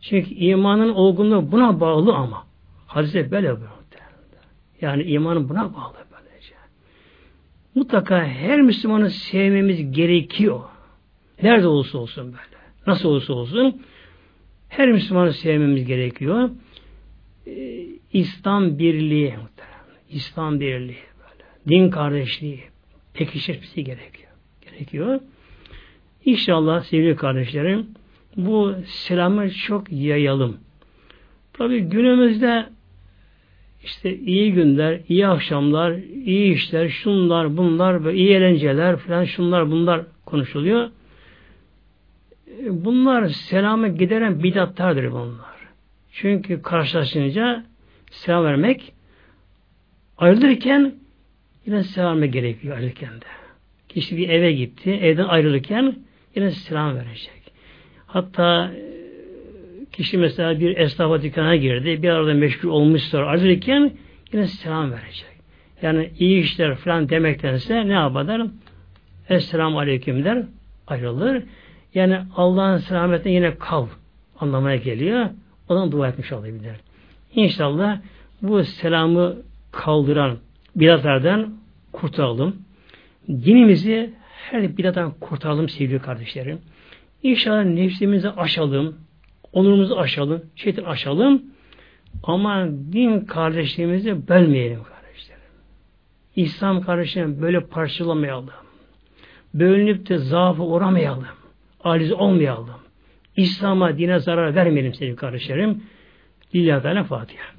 Çünkü imanın olgunluğu buna bağlı ama. Hadise böyle bu. Yani imanın buna bağlı böylece. Mutlaka her Müslümanı sevmemiz gerekiyor. Nerede olursa olsun böyle. Nasıl olursa olsun her Müslümanı sevmemiz gerekiyor. Ee, İslam birliği İslam birliği böyle. Din kardeşliği gerekiyor. gerekiyor. gerekiyor. İnşallah sevgili kardeşlerim bu selamı çok yayalım. Tabi günümüzde işte iyi günler, iyi akşamlar, iyi işler, şunlar, bunlar ve iyi eğlenceler falan şunlar bunlar konuşuluyor. Bunlar selamı gideren bidatlardır bunlar. Çünkü karşılaşınca selam vermek ayrılırken yine selam vermek gerekiyor ayrılırken de. Kişi bir eve gitti, evden ayrılırken yine selam verecek. Hatta e, kişi mesela bir esnafa dükkana girdi, bir arada meşgul olmuşsa ayrılırken yine selam verecek. Yani iyi işler falan demektense ne yapar? Esselamu Aleyküm der, ayrılır. Yani Allah'ın selametine yine kal anlamaya geliyor. Ondan dua etmiş olabilir. İnşallah bu selamı kaldıran bidatlardan kurtulalım. Dinimizi her bidattan kurtaralım sevgili kardeşlerim. İnşallah nefsimizi aşalım, onurumuzu aşalım, şeytan aşalım. Ama din kardeşliğimizi bölmeyelim kardeşlerim. İslam kardeşlerim böyle parçalamayalım. Bölünüp de zaafı uğramayalım. Aciz olmayalım. İslam'a, dine zarar vermeyelim sevgili kardeşlerim. Lillahi Teala Fatiha.